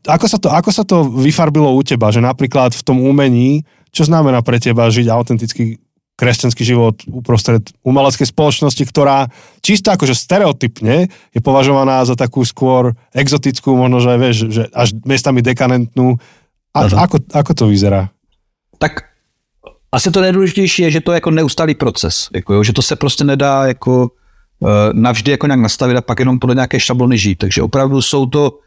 Ako sa, to, ako sa to vyfarbilo u teba, že napríklad v tom umení, čo znamená pre teba žiť autenticky kresťanský život uprostred umeleckej spoločnosti, ktorá čisto akože stereotypne je považovaná za takú skôr exotickú, možno, že vieš, že až miestami dekanentnú. A, ako, ako to vyzerá? Tak asi to nejdůležitější je, že to je jako neustálý proces, jako jo, že to se prostě nedá jako uh, navždy jako nějak nastavit a pak jenom podle nějaké šablony žít. Takže opravdu jsou to,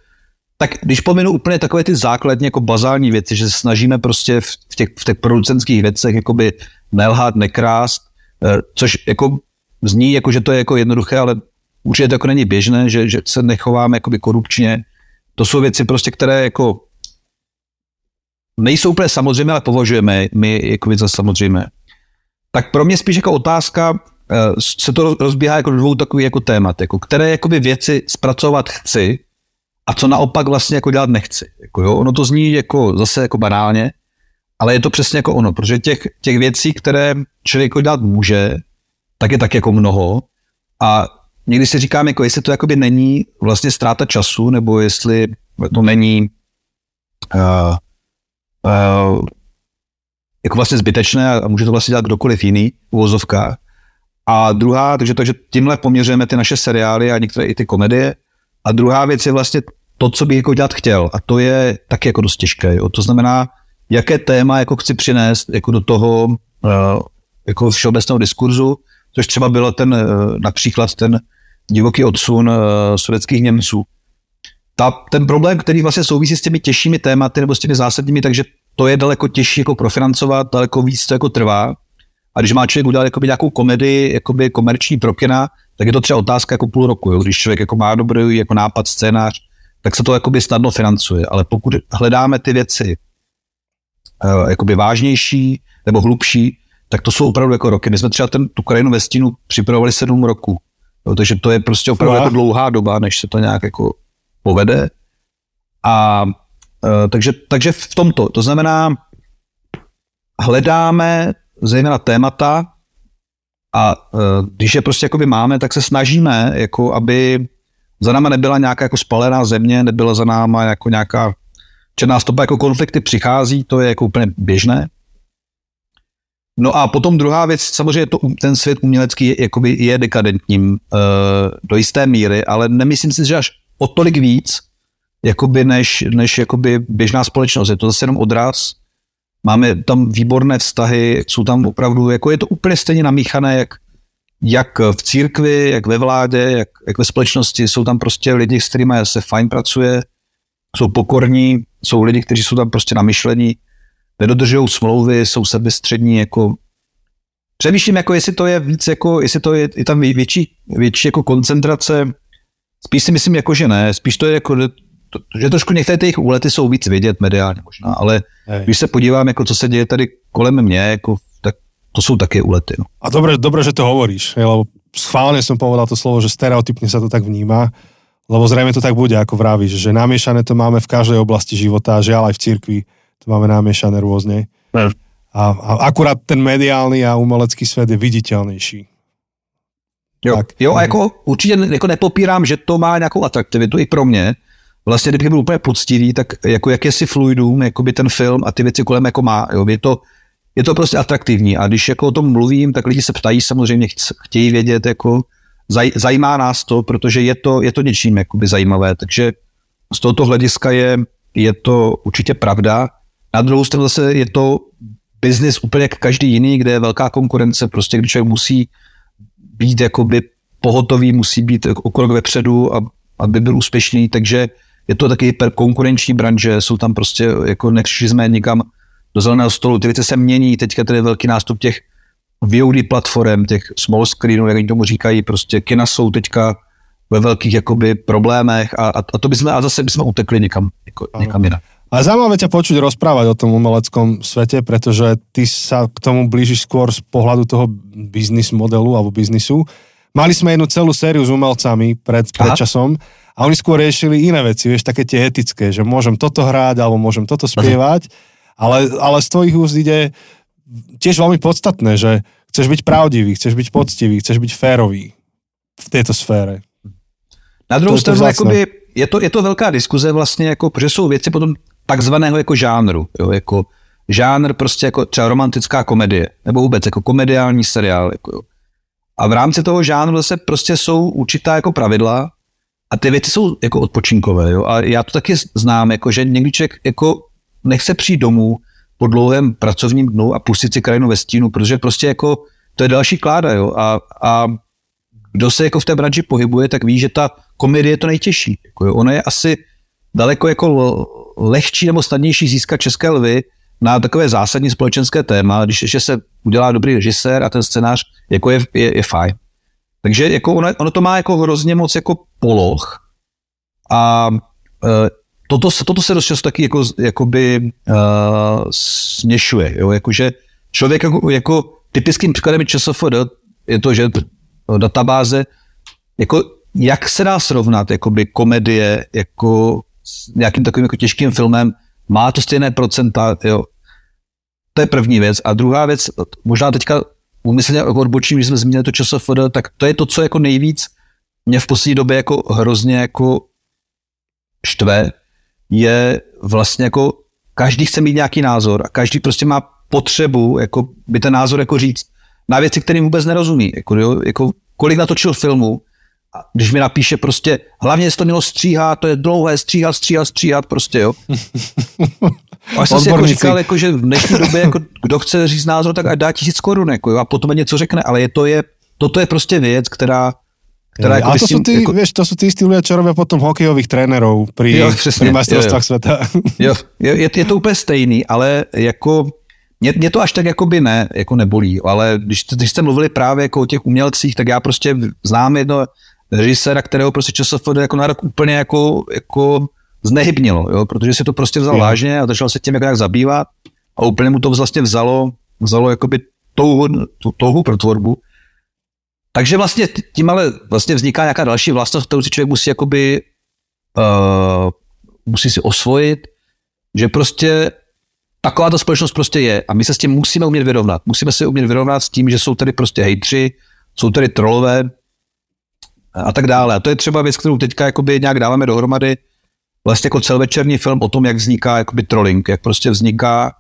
tak když pominu úplně takové ty základní jako bazální věci, že se snažíme prostě v těch, v těch producentských věcech jakoby nelhat, nekrást, uh, což jako zní jako, že to je jako jednoduché, ale určitě to jako není běžné, že, že se nechováme jakoby korupčně. To jsou věci prostě, které jako nejsou úplně samozřejmé, ale považujeme my jako za samozřejmé. Tak pro mě spíš jako otázka eh, se to rozbíhá jako dvou takových jako témat, jako které jakoby věci zpracovat chci a co naopak vlastně jako dělat nechci. Jako jo, ono to zní jako zase jako banálně, ale je to přesně jako ono, protože těch, těch věcí, které člověk jako dělat může, tak je tak jako mnoho a někdy si říkám, jako jestli to jakoby není vlastně ztráta času, nebo jestli to není uh, uh, jako vlastně zbytečné a může to vlastně dělat kdokoliv jiný v. A druhá, takže, takže tímhle poměřujeme ty naše seriály a některé i ty komedie. A druhá věc je vlastně to, co bych jako dělat chtěl. A to je taky jako dost těžké. Jo. To znamená, jaké téma jako chci přinést jako do toho uh, jako všeobecného diskurzu, což třeba bylo ten uh, například ten divoký odsun uh, sovětských Němců, ta, ten problém, který vlastně souvisí s těmi těžšími tématy nebo s těmi zásadními, takže to je daleko těžší jako profinancovat, daleko víc to jako trvá. A když má člověk udělat jakoby nějakou komedii, jakoby komerční pro kina, tak je to třeba otázka jako půl roku. Jo? Když člověk jako má dobrý jako nápad, scénář, tak se to jakoby snadno financuje. Ale pokud hledáme ty věci uh, jakoby vážnější nebo hlubší, tak to jsou opravdu jako roky. My jsme třeba ten, tu krajinu ve stínu připravovali sedm roku. Jo? Takže to je prostě opravdu jako dlouhá doba, než se to nějak jako povede. A e, takže, takže v tomto, to znamená, hledáme zejména témata a e, když je prostě jakoby máme, tak se snažíme, jako aby za náma nebyla nějaká jako spalená země, nebyla za náma jako nějaká černá stopa, jako konflikty přichází, to je jako úplně běžné. No a potom druhá věc, samozřejmě to, ten svět umělecký je, jakoby je dekadentním uh, do jisté míry, ale nemyslím si, že až o tolik víc, jakoby než, než jakoby běžná společnost. Je to zase jenom odraz. Máme tam výborné vztahy, jsou tam opravdu, jako je to úplně stejně namíchané, jak, jak v církvi, jak ve vládě, jak, jak ve společnosti. Jsou tam prostě lidi, s kterými se fajn pracuje, jsou pokorní, jsou lidi, kteří jsou tam prostě namyšlení, nedodržují smlouvy, jsou sebestřední, jako Přemýšlím, jako jestli to je víc, jako jestli to je, je tam větší, větší jako koncentrace Spíš si myslím, jako, že ne. Spíš to je jako, to, že trošku některé těch úlety jsou víc vidět mediálně možná, ale Hej. když se podívám, jako co se děje tady kolem mě, jako, tak to jsou také úlety. No. A dobre, dobre, že to hovoríš, lebo schválne som povedal to slovo, že stereotypne sa to tak vníma, lebo zrejme to tak bude, ako vravíš, že namiešané to máme v každej oblasti života, žiaľ aj v cirkvi to máme namiešané rôzne. A, a akurát ten mediálny a umelecký svet je viditeľnejší. Jo, tak. jo a jako určitě jako nepopírám, že to má nějakou atraktivitu i pro mě. Vlastně, kdybych byl úplně poctivý, tak jako jakési fluidum, jako by ten film a ty věci kolem jako má. Jo, je to, je to prostě atraktivní a když jako o tom mluvím, tak lidi se ptají samozřejmě, chtějí vědět, jako zaj, zajímá nás to, protože je to, je to něčím jakoby zajímavé, takže z tohoto hlediska je, je to určitě pravda. Na druhou stranu zase je to biznis úplně jak každý jiný, kde je velká konkurence, prostě když člověk musí být jakoby pohotový, musí být o krok vepředu, aby byl úspěšný, takže je to taky konkurenční branže, jsou tam prostě, jako nepřišli jsme nikam do zeleného stolu, ty věci se mění, teďka tady je velký nástup těch VOD platform, těch small screenů, jak oni tomu říkají, prostě kina jsou teďka ve velkých jakoby problémech a, a, a to bychom, a zase bychom utekli někam, jako, někam jinak. Ale zaujímavé ťa počuť rozprávať o tom umeleckom svete, pretože ty sa k tomu blížiš skôr z pohľadu toho biznis modelu alebo biznisu. Mali sme jednu celú sériu s umelcami pred, pred časom a oni skôr riešili iné veci, vieš, také tie etické, že môžem toto hrať alebo môžem toto spievať, ale, ale z tvojich úst ide tiež veľmi podstatné, že chceš byť pravdivý, chceš byť poctivý, chceš byť férový v této sfére. Na druhou stranu, je to, je to velká diskuze vlastně, jako, protože jsou věci potom takzvaného jako žánru, jo, jako žánr prostě jako třeba romantická komedie, nebo vůbec jako komediální seriál, jako jo. A v rámci toho žánru zase prostě jsou určitá jako pravidla a ty věci jsou jako odpočinkové, jo. A já to taky znám, jako že někdy člověk jako nechce přijít domů po dlouhém pracovním dnu a pustit si krajinu ve stínu, protože prostě jako to je další kláda, jo. A, a kdo se jako v té branži pohybuje, tak ví, že ta komedie je to nejtěžší. Jako jo. Ono je asi daleko jako lehčí nebo snadnější získat české lvy na takové zásadní společenské téma, když ještě se udělá dobrý režisér a ten scénář jako je, je, je fajn. Takže jako ono, ono, to má jako hrozně moc jako poloh a e, toto, toto se dost často taky jako, jakoby uh, směšuje, jo? Jakože člověk jako, jako typickým příkladem ČSFD je to, že databáze, jako jak se dá srovnat jakoby komedie jako s nějakým takovým jako těžkým filmem, má to stejné procenta, jo. To je první věc. A druhá věc, možná teďka umyslně odbočím, že jsme zmínili to časofod, tak to je to, co jako nejvíc mě v poslední době jako hrozně jako štve, je vlastně jako každý chce mít nějaký názor a každý prostě má potřebu jako by ten názor jako říct na věci, kterým vůbec nerozumí. Jako, jo, jako kolik natočil filmu, a když mi napíše prostě, hlavně se to mělo stříhat, to je dlouhé, stříhat, stříhat, stříhat, prostě, jo. A až jsem si jako říkal, jako, že v dnešní době, jako, kdo chce říct názor, tak ať dá tisíc korun, jako, jo, a potom něco řekne, ale je to je, toto je prostě věc, která Která jako a to sú, tí, jako... vieš, to sú tí istí ľudia, čo robia potom hokejových trénerov pri, jo, přesně, pri majstrovstvách sveta. Jo, je, je to úplně stejný, ale jako mě, mě to až tak jakoby ne, jako nebolí, ale když, když jste mluvili právě jako o těch umělcích, tak já prostě znám jedno režiséra, kterého prostě ČSFD jako na rok úplně jako, jako znehybnilo, jo, protože si to prostě vzal jo. vážně a začal se tím jako jak zabývat a úplně mu to vlastně vzalo, vzalo jakoby touhu, tu, touhu pro tvorbu. Takže vlastně tím ale vlastně vzniká nějaká další vlastnost, kterou si člověk musí jakoby uh, musí si osvojit, že prostě taková ta společnost prostě je a my se s tím musíme umět vyrovnat. Musíme se umět vyrovnat s tím, že jsou tady prostě hejtři, jsou tady trolové a tak dále. A to je třeba věc, kterou teďka jakoby nějak dáváme dohromady, vlastně jako celovečerní film o tom, jak vzniká jakoby trolling, jak prostě vzniká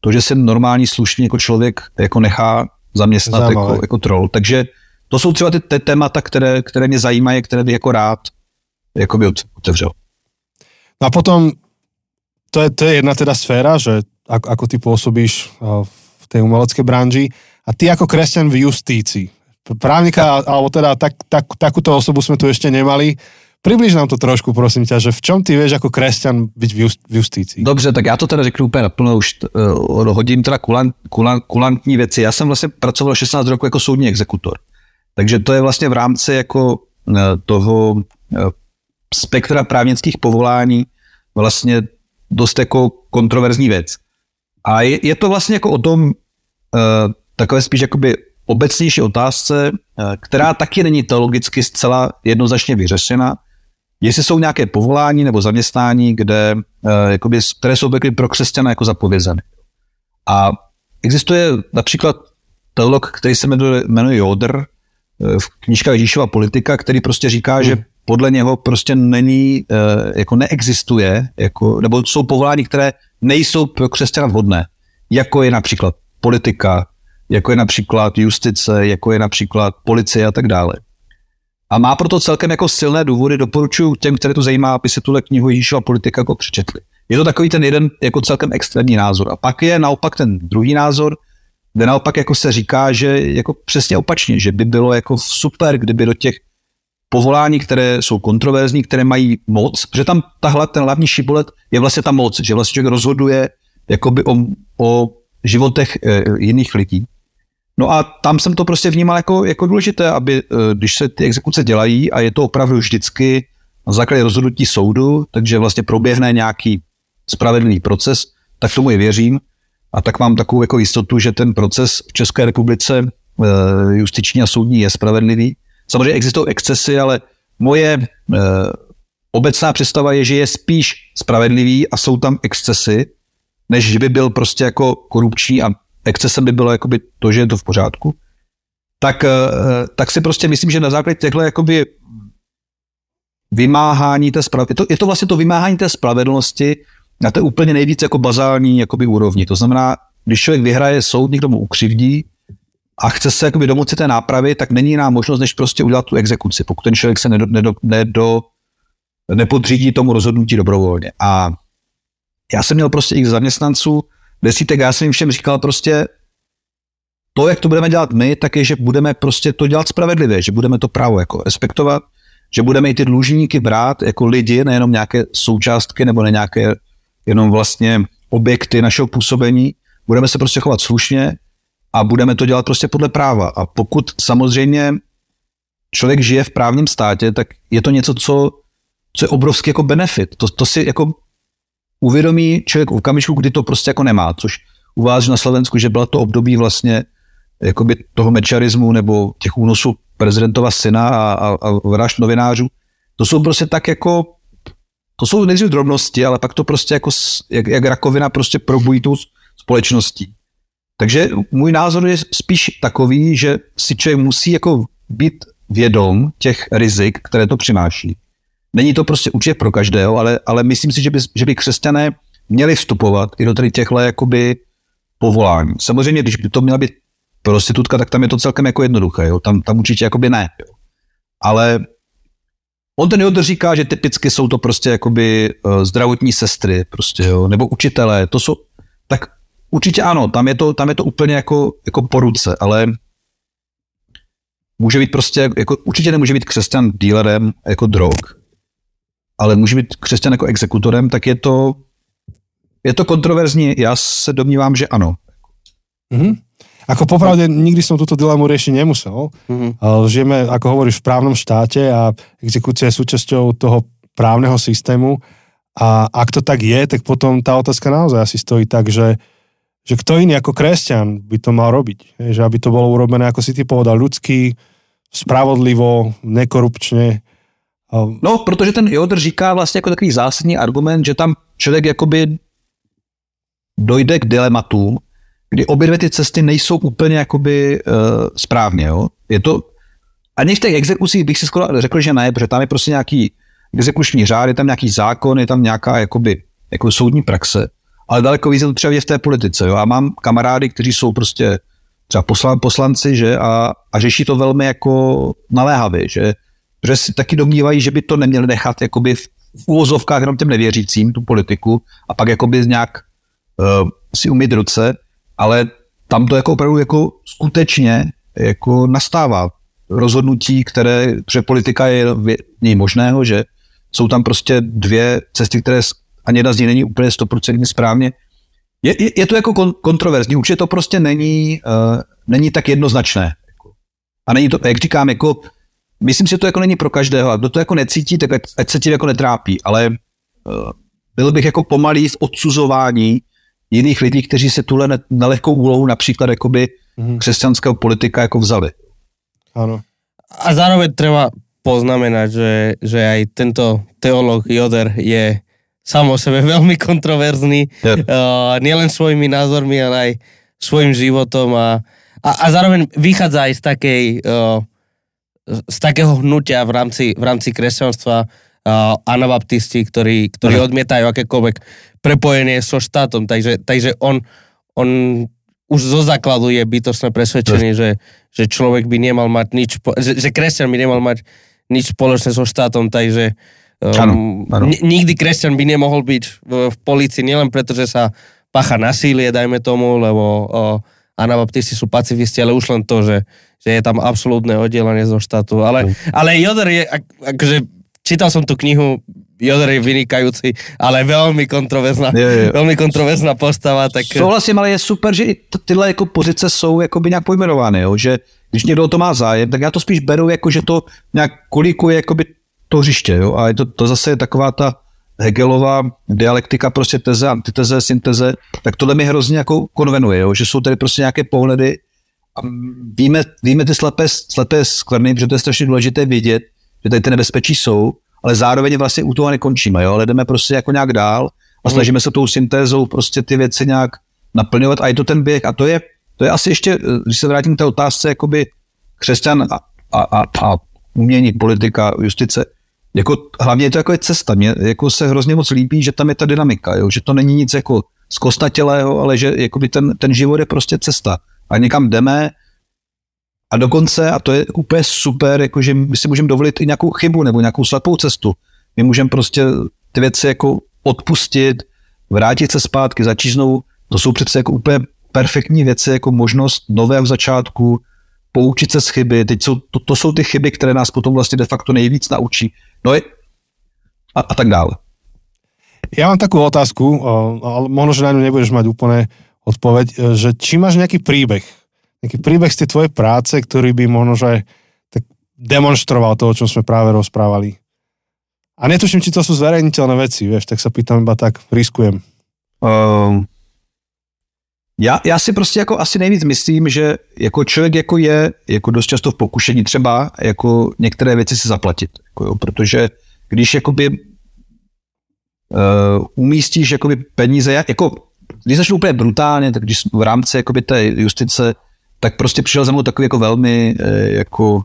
to, že se normální slušný jako člověk jako nechá zaměstnat jako, jako troll. Takže to jsou třeba ty, ty témata, které, které mě zajímají, které bych jako rád jakoby otevřel. No a potom, to je, to je jedna teda sféra, že ako, ako ty pôsobíš v tej umeleckej branži a ty ako kresťan v justícii. Právnika, alebo teda tak, tak, takúto osobu sme tu ešte nemali. Približ nám to trošku, prosím ťa, že v čom ty vieš jako v, just, v justícii? Dobře, tak já to teda řeknu úplně naplno, už uh, hodím teda kulant, kulant, kulantní věci. Já jsem vlastně pracoval 16 roků jako soudní exekutor. Takže to je vlastně v rámci jako uh, toho uh, spektra právnických povolání vlastně dost jako kontroverzní věc. A je, je to vlastně jako o tom uh, takové spíš jakoby obecnější otázce, uh, která taky není teologicky zcela jednoznačně vyřešena, jestli jsou nějaké povolání nebo zaměstnání, kde, uh, jakoby, které jsou pro křesťana jako zapovězeny. A existuje například teolog, který se jmenuje, jmenuje Joder, v knižka Ježíšova politika, který prostě říká, hmm. že podle něho prostě není, jako neexistuje, jako, nebo jsou povolání, které nejsou pro křesťana vhodné, jako je například politika, jako je například justice, jako je například policie a tak dále. A má proto celkem jako silné důvody, doporučuji těm, které to zajímá, aby si tuhle knihu Ježíšova politika jako přečetli. Je to takový ten jeden jako celkem extrémní názor. A pak je naopak ten druhý názor, kde naopak jako se říká, že jako přesně opačně, že by bylo jako super, kdyby do těch povolání, které jsou kontroverzní, které mají moc, protože tam tahle, ten hlavní šibolet je vlastně ta moc, že vlastně člověk rozhoduje, jakoby o, o životech e, jiných lidí. No a tam jsem to prostě vnímal jako, jako důležité, aby e, když se ty exekuce dělají a je to opravdu vždycky na základě rozhodnutí soudu, takže vlastně proběhne nějaký spravedlivý proces, tak tomu i věřím. A tak mám takovou jako jistotu, že ten proces v České republice e, justiční a soudní je spravedlivý. Samozřejmě existují excesy, ale moje e, obecná představa je, že je spíš spravedlivý a jsou tam excesy, než že by byl prostě jako korupční a excesem by bylo jakoby to, že je to v pořádku, tak, eh, tak si prostě myslím, že na základě těchto jakoby vymáhání té spravedlnosti, je je to vlastně to vymáhání té spravedlnosti na té úplně nejvíc jako bazální jakoby úrovni. To znamená, když člověk vyhraje soud, někdo mu ukřivdí a chce se jakoby domoci té nápravy, tak není jiná možnost, než prostě udělat tu exekuci, pokud ten člověk se nedo, nedo, nedo, nepodřídí tomu rozhodnutí dobrovolně. A já jsem měl prostě i zaměstnanců, desítek, já jsem jim všem říkal prostě, to, jak to budeme dělat my, tak je, že budeme prostě to dělat spravedlivě, že budeme to právo jako respektovat, že budeme i ty dlužníky brát jako lidi, nejenom nějaké součástky nebo ne nějaké jenom vlastně objekty našeho působení, budeme se prostě chovat slušně a budeme to dělat prostě podle práva. A pokud samozřejmě člověk žije v právním státě, tak je to něco, co, co je obrovský jako benefit. To, to si jako uvědomí člověk v okamžiku, kdy to prostě jako nemá, což u vás na Slovensku, že byla to období vlastně jakoby toho mečarismu nebo těch únosů prezidentova syna a, a, a vražd novinářů, to jsou prostě tak jako, to jsou nejdřív drobnosti, ale pak to prostě jako, jak, jak rakovina prostě probují tu společností. Takže můj názor je spíš takový, že si člověk musí jako být vědom těch rizik, které to přináší. Není to prostě určitě pro každého, ale, ale myslím si, že by, že by křesťané měli vstupovat i do tady těchto jakoby povolání. Samozřejmě, když by to měla být prostitutka, tak tam je to celkem jako jednoduché, jo? Tam, tam určitě jakoby ne. Jo? Ale on ten Jodr říká, že typicky jsou to prostě jakoby uh, zdravotní sestry, prostě, jo? nebo učitelé, to jsou, tak určitě ano, tam je to, tam je to úplně jako, jako po ruce, ale může být prostě, jako, určitě nemůže být křesťan dílerem jako drog, ale může být křesťan jako exekutorem, tak je to, je to kontroverzní. Já se domnívám, že ano. Mm-hmm. Ako popravde nikdy som túto dilemu riešiť nemusel. Mm-hmm. Žijeme, ako hovoríš, v právnom štáte a exekúcia je súčasťou toho právneho systému a ak to tak je, tak potom tá otázka naozaj asi stojí tak, že, že kto iný ako kresťan by to mal robiť. Že aby to bolo urobené, ako si ty povedal, ľudský, spravodlivo, nekorupčne No, protože ten Jodr říká vlastně jako takový zásadní argument, že tam člověk jakoby dojde k dilematu, kdy obě dvě ty cesty nejsou úplně jakoby uh, správně, jo. Je to, ani v těch exekucích bych si skoro řekl, že ne, protože tam je prostě nějaký exekuční řád, je tam nějaký zákon, je tam nějaká jakoby, jako soudní praxe, ale daleko víc je to třeba v té politice, jo. A mám kamarády, kteří jsou prostě třeba poslan, poslanci, že, a, a řeší to velmi jako naléhavě, že protože si taky domnívají, že by to neměli nechat jakoby v, úvozovkách jenom těm nevěřícím, tu politiku, a pak jakoby nějak uh, si umít ruce, ale tam to jako opravdu jako skutečně jako nastává rozhodnutí, které, protože politika je nej možného, že jsou tam prostě dvě cesty, které ani jedna z nich není úplně stoprocentně správně. Je, je, je to jako kon, kontroverzní, určitě to prostě není, uh, není tak jednoznačné. A není to, jak říkám, jako myslím, že to jako není pro každého a kdo to jako necítí, tak ať, ať se tím jako netrápí, ale uh, byl bych jako pomalý v odsuzování jiných lidí, kteří se tuhle nelehkou úlohu například jakoby mm-hmm. křesťanského politika jako vzali. Ano. A zároveň treba poznamenať, že, že aj tento teológ Joder je sám o sebe veľmi kontroverzný, yep. uh, nielen svojimi názormi, ale aj svojim životom a, a, a zároveň vychádza aj z takej uh, z takého hnutia v rámci, v rámci kresťanstva uh, anabaptisti, ktorí, ktorí uh-huh. odmietajú akékoľvek prepojenie so štátom. Takže, takže on, on už zo základu je bytostné presvedčenie, uh-huh. že, že človek by nemal mať nič, že, že kresťan by nemal mať nič spoločné so štátom, takže um, ano, ano. nikdy kresťan by nemohol byť v, v policii, nielen preto, že sa pacha násilie, dajme tomu, lebo uh, anabaptisti sú pacifisti, ale už len to, že že je tam absolútne oddelenie zo štátu. Ale, ale Jodor je, ak, akože čítal som tú knihu, Jodor je vynikajúci, ale veľmi kontroverzná, Je, je. veľmi kontroverzná postava, tak Souhlasím, ale je super, že tyhle jako pozice jsou jakoby nějak pojmenovány, jo? že když někdo o to má zájem, tak já to spíš beru jako, že to nějak kolikuje jakoby to hřiště, jo? a je to, to zase je taková ta Hegelová dialektika, prostě teze, antiteze, synteze, tak tohle mi hrozně jako konvenuje, jo? že jsou tady prostě nějaké pohledy a víme, víme ty slepé, slepé skvrny, protože to je strašně důležité vědět, že tady ty nebezpečí jsou, ale zároveň vlastně u toho nekončíme, jo? ale jdeme prostě jako nějak dál a snažíme se tou syntézou prostě ty věci nějak naplňovat a je to ten běh a to je, to je asi ještě, když se vrátím k té otázce, jakoby křesťan a, a, a, a umění, politika, justice, jako hlavně je to jako je cesta. Mně jako se hrozně moc líbí, že tam je ta dynamika, jo? že to není nic jako zkostatělého, ale že jakoby ten, ten život je prostě cesta. A někam jdeme a dokonce, a to je úplně super, jako že my si můžeme dovolit i nějakou chybu nebo nějakou slepou cestu. My můžeme prostě ty věci jako odpustit, vrátit se zpátky, začít znovu. To jsou přece jako úplně perfektní věci, jako možnost nového začátku, poučit se z chyby. Teď jsou, to, to jsou ty chyby, které nás potom vlastně de facto nejvíc naučí. No je, a, a tak dále. Ja mám takú otázku, ale možno, že na ňu nebudeš mať úplne odpoveď, e, že či máš nejaký príbeh, nejaký príbeh z tej tvojej práce, ktorý by možno, že tak demonstroval to, o čom sme práve rozprávali. A netuším, či to sú zverejniteľné veci, vieš, tak sa pýtam iba tak, riskujem. Um, já, já si prostě jako asi nejvíc myslím, že jako člověk jako je jako dost často v pokušení třeba jako některé věci si zaplatit, jako jo, protože když jakoby uh, umístíš jakoby peníze, jako když začnu úplně brutálně, tak když v rámci jakoby té justice, tak prostě přišel za mnou takový jako velmi eh, jako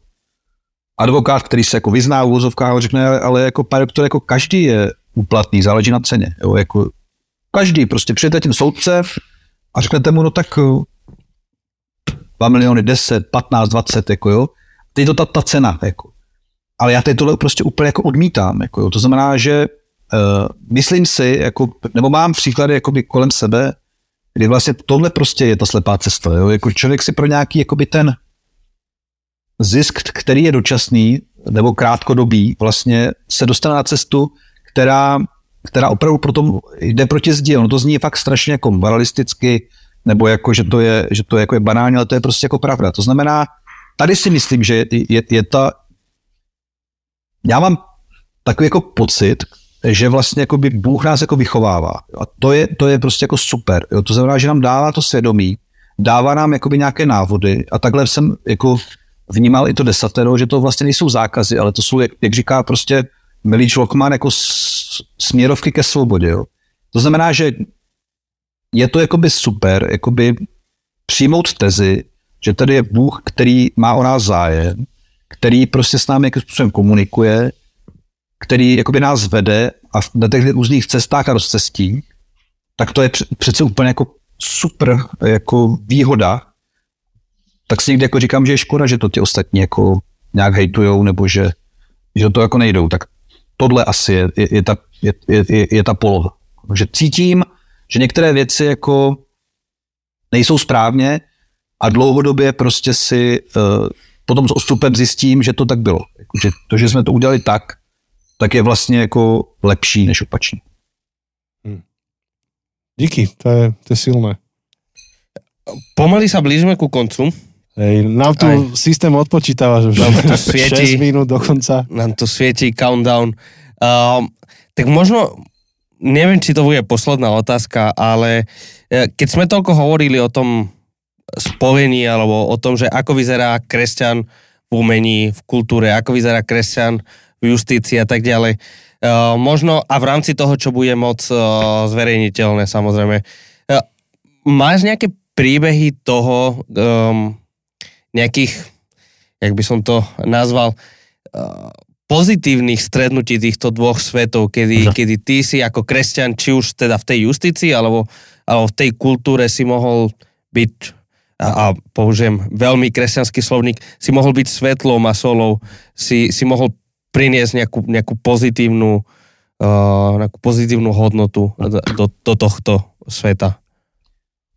advokát, který se jako vyzná v úvozovkách, ale řekne, ale, jako pane jako každý je úplatný, záleží na ceně. Jo, jako každý, prostě přijete tím soudce a řeknete mu, no tak eh, 2 miliony, 10, 15, 20, jako jo. Teď to ta, ta cena, jako. Ale já teď tohle prostě úplně jako odmítám, jako jo. To znamená, že uh, myslím si, jako, nebo mám příklady jakoby kolem sebe, kdy vlastně tohle prostě je ta slepá cesta, jo. Jako člověk si pro nějaký jakoby ten zisk, který je dočasný nebo krátkodobý, vlastně se dostane na cestu, která, která opravdu potom jde proti zdi. Ono to zní fakt strašně jako moralisticky, nebo jako, že to je, že to je, jako je banální, ale to je prostě jako pravda. To znamená, tady si myslím, že je, je, je ta... Já mám takový jako pocit, že vlastně jako by Bůh nás jako vychovává. A to je, to je prostě jako super. Jo? To znamená, že nám dává to svědomí, dává nám jakoby nějaké návody a takhle jsem jako vnímal i to desatero, že to vlastně nejsou zákazy, ale to jsou, jak, jak říká prostě milý Člokman, jako směrovky ke svobodě. Jo? To znamená, že je to jakoby super, jakoby přijmout tezi, že tady je Bůh, který má o nás zájem, který prostě s námi jakým způsobem komunikuje, který jakoby nás vede a na těch různých cestách a rozcestí, tak to je pře- přece úplně jako super jako výhoda. Tak si někdy jako říkám, že je škoda, že to ti ostatní jako nějak hejtujou, nebo že, že to jako nejdou. Tak tohle asi je, je, je, ta, je, je, je ta poloha. Že cítím, že některé věci jako nejsou správně a dlouhodobě prostě si uh, potom s odstupem zjistím, že to tak bylo. Že to, že jsme to udělali tak, tak je vlastně jako lepší než opačně. Díky, to je, to je silné. Pomaly sa blížime ku koncu. Hej, nám tu Aj. systém odpočítava, že už Nám to svieti. 6 minút do konca. Nám tu svieti countdown. Um, tak možno, neviem, či to bude posledná otázka, ale e, keď sme toľko hovorili o tom spojení, alebo o tom, že ako vyzerá kresťan v umení, v kultúre, ako vyzerá kresťan v justícii a tak ďalej. Uh, možno a v rámci toho, čo bude moc uh, zverejniteľné, samozrejme. Uh, máš nejaké príbehy toho, um, nejakých, jak by som to nazval, uh, pozitívnych stretnutí týchto dvoch svetov, kedy, kedy ty si ako kresťan, či už teda v tej justícii, alebo, alebo v tej kultúre si mohol byť a, a použijem veľmi kresťanský slovník, si mohol byť svetlom a solou, si, si mohol priniesť nejakú, nejakú pozitívnu uh, nejakú pozitívnu hodnotu do, do, do tohto sveta.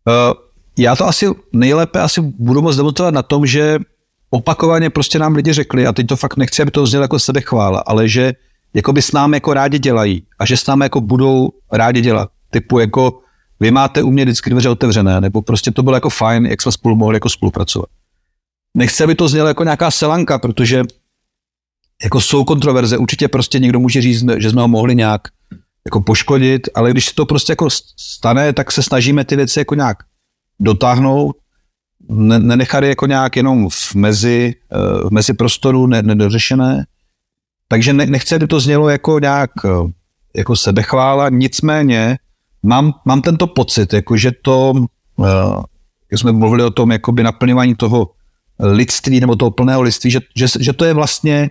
Uh, já to asi nejlépe asi budu moc demonstrovat na tom, že opakovaně prostě nám lidi řekli, a teď to fakt nechci, aby to znělo jako sebechvála, ale že jakoby s námi jako rádi dělají a že s námi jako budou rádi dělat. Typu jako vy máte u mě vždycky dveře otevřené, nebo prostě to bylo jako fajn, jak jsme spolu mohli jako spolupracovat. Nechci, aby to znělo jako nějaká selanka, protože jako jsou kontroverze, určitě prostě někdo může říct, že jsme ho mohli nějak jako poškodit, ale když se to prostě jako stane, tak se snažíme ty věci jako nějak dotáhnout, ne, jako nějak jenom v mezi, eh, v mezi prostoru ne, nedořešené. Takže ne, nechci, aby to znělo jako nějak eh, jako sebechvála, nicméně mám, mám tento pocit, jako že to, eh, jak jsme mluvili o tom jakoby naplňování toho lidství nebo toho plného lidství, že, že, že to je vlastně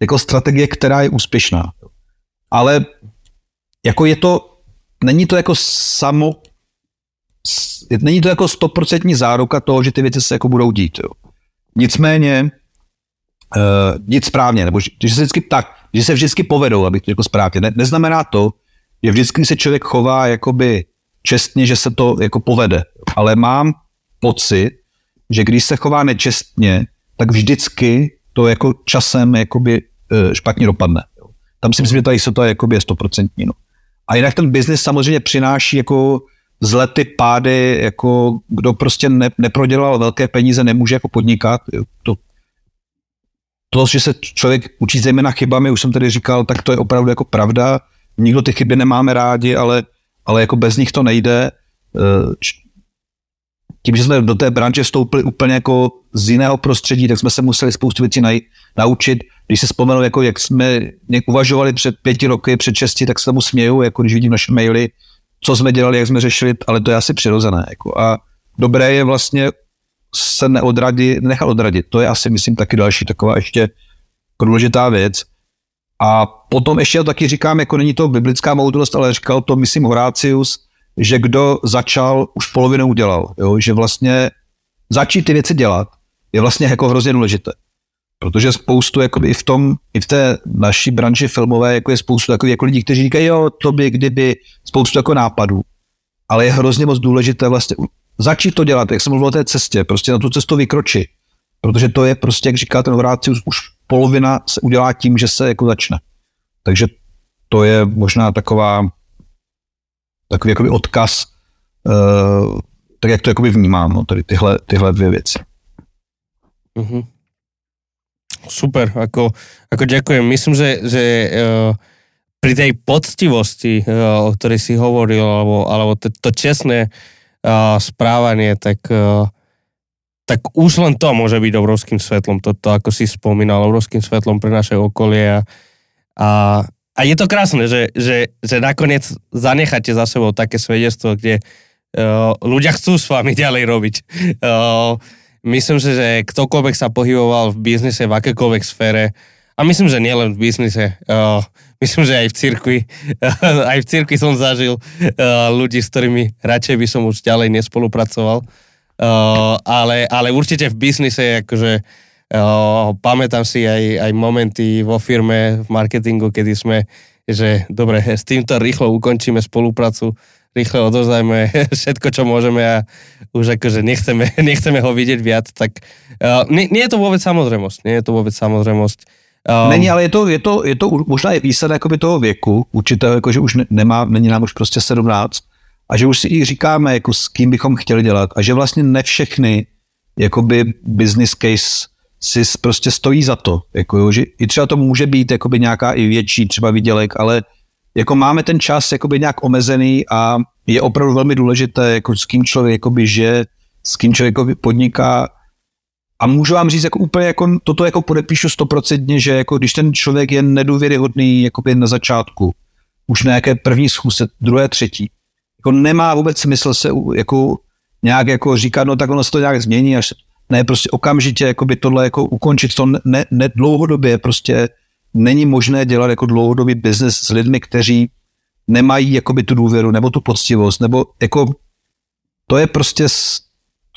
jako strategie, která je úspěšná. Ale jako je to, není to jako samo, není to jako stoprocentní záruka toho, že ty věci se jako budou dít. Jo. Nicméně, uh, nic správně, nebo že, že se vždycky tak, že se vždycky povedou, aby to jako správně. Ne, neznamená to, že vždycky se člověk chová jakoby čestně, že se to jako povede. Ale mám pocit, že když se chová nečestně, tak vždycky to jako časem jakoby uh, špatně dopadne. Tam si myslím, že ta jistota je jakoby stoprocentní. No. A jinak ten biznis samozřejmě přináší jako zlety, pády, jako kdo prostě ne, neprodělal velké peníze, nemůže jako podnikat. To, to, že se člověk učí zejména chybami, už jsem tady říkal, tak to je opravdu jako pravda. Nikdo ty chyby nemáme rádi, ale, ale jako bez nich to nejde. Eh, tím, že jsme do té branže vstoupili úplně jako z jiného prostředí, tak jsme se museli spoustu věcí naučit. Když se vzpomenu, jako jak jsme uvažovali před pěti roky, před šesti, tak se tomu směju, jako když vidím naše maily, co jsme dělali, jak jsme řešili, ale to je asi přirozené. Jako. A dobré je vlastně se neodradit, nechat odradit. To je asi, myslím, taky další taková ještě důležitá věc. A potom ještě taky říkám, jako není to biblická moudrost, ale říkal to, myslím, Horácius, že kdo začal, už polovinu udělal. Jo? Že vlastně začít ty věci dělat je vlastně jako hrozně důležité. Protože spoustu jakoby, i v tom, i v té naší branži filmové, jako je spoustu takových jako lidí, kteří říkají, jo, to by kdyby, spoustu jako nápadů. Ale je hrozně moc důležité vlastně začít to dělat, jak jsem mluvil o té cestě, prostě na tu cestu vykročit. Protože to je prostě, jak říká ten Horácius, už polovina se udělá tím, že se jako začne. Takže to je možná taková takový jakoby odkaz, uh, tak jak to jakoby vnímám, no, tady tyhle, tyhle dvě věci. Mm-hmm. Super, ako, ako ďakujem. Myslím, že, že uh, pri tej poctivosti, uh, o ktorej si hovoril, alebo, alebo to, to čestné uh, správanie, tak, uh, tak už len to môže byť obrovským svetlom. Toto, ako si spomínal, obrovským svetlom pre naše okolie. A, a, a je to krásne, že, že, že nakoniec zanecháte za sebou také svedectvo, kde uh, ľudia chcú s vami ďalej robiť. Uh, myslím si, že ktokoľvek sa pohyboval v biznise, v akékoľvek sfére, a myslím, že nielen v biznise, uh, myslím, že aj v cirkvi, uh, aj v cirkvi som zažil uh, ľudí, s ktorými radšej by som už ďalej nespolupracoval, uh, ale, ale určite v biznise, akože uh, pamätám si aj, aj momenty vo firme, v marketingu, kedy sme, že dobre, s týmto rýchlo ukončíme spoluprácu, rýchle odozdajme všetko, čo môžeme a už akože nechceme, nechceme ho vidieť viac, tak uh, nie, nie je to vôbec samozrejmosť, nie je to vôbec samozrejmosť. Um, není, ale je to, je to, je to možná i výsledek jakoby toho věku, určitého, jako, že už ne, nemá, není nám už prostě 17 a že už si i říkáme, jako s kým bychom chtěli dělat a že vlastně ne všechny jakoby business case si prostě stojí za to. Jako, že i třeba to může být jakoby nějaká i větší třeba výdělek, ale jako máme ten čas jakoby nějak omezený a je opravdu velmi důležité, jako s kým člověk jakoby žije, s kým člověk podniká. A můžu vám říct, jako úplně jako, toto jako podepíšu stoprocentně, že jako když ten člověk je nedůvěryhodný jakoby na začátku, už na nějaké první schůzce, druhé, třetí, jako nemá vůbec smysl se jako nějak jako říkat, no tak ono se to nějak změní, až ne, prostě okamžitě jakoby tohle jako ukončit, to ne, ne dlouhodobě prostě není možné dělat jako dlouhodobý biznes s lidmi, kteří nemají jakoby tu důvěru nebo tu poctivost, nebo jako to je prostě,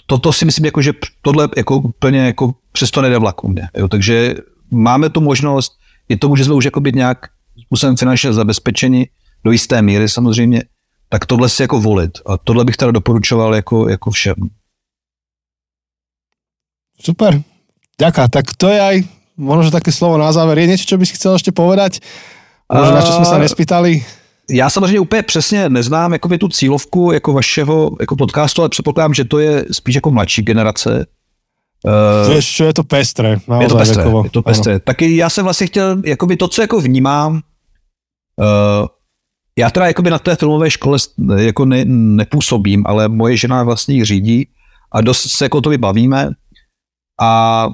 toto si myslím, jako, že tohle jako úplně jako přesto nejde vlak u mě. Jo? Takže máme tu možnost, je tomu, že jsme už jako být nějak způsobem finančně zabezpečeni do jisté míry samozřejmě, tak tohle si jako volit. A tohle bych teda doporučoval jako, jako všem. Super. Ďaká. Tak to je aj možno také slovo na záver. Je niečo, čo by si chcel ešte povedať? Možná, na čo jsme se nespýtali? Já samozřejmě úplně přesně neznám jakoby tu cílovku jako vašeho jako podcastu, ale předpokládám, že to je spíš jako mladší generace. Uh, čo je to pestré. Je to pestré, věkovo. je to pestré. Ano. Taky já jsem vlastně chtěl, jakoby to, co jako vnímám, uh, já teda jakoby na té filmové škole jako ne, nepůsobím, ale moje žena vlastně ji řídí a dost se jako to vybavíme a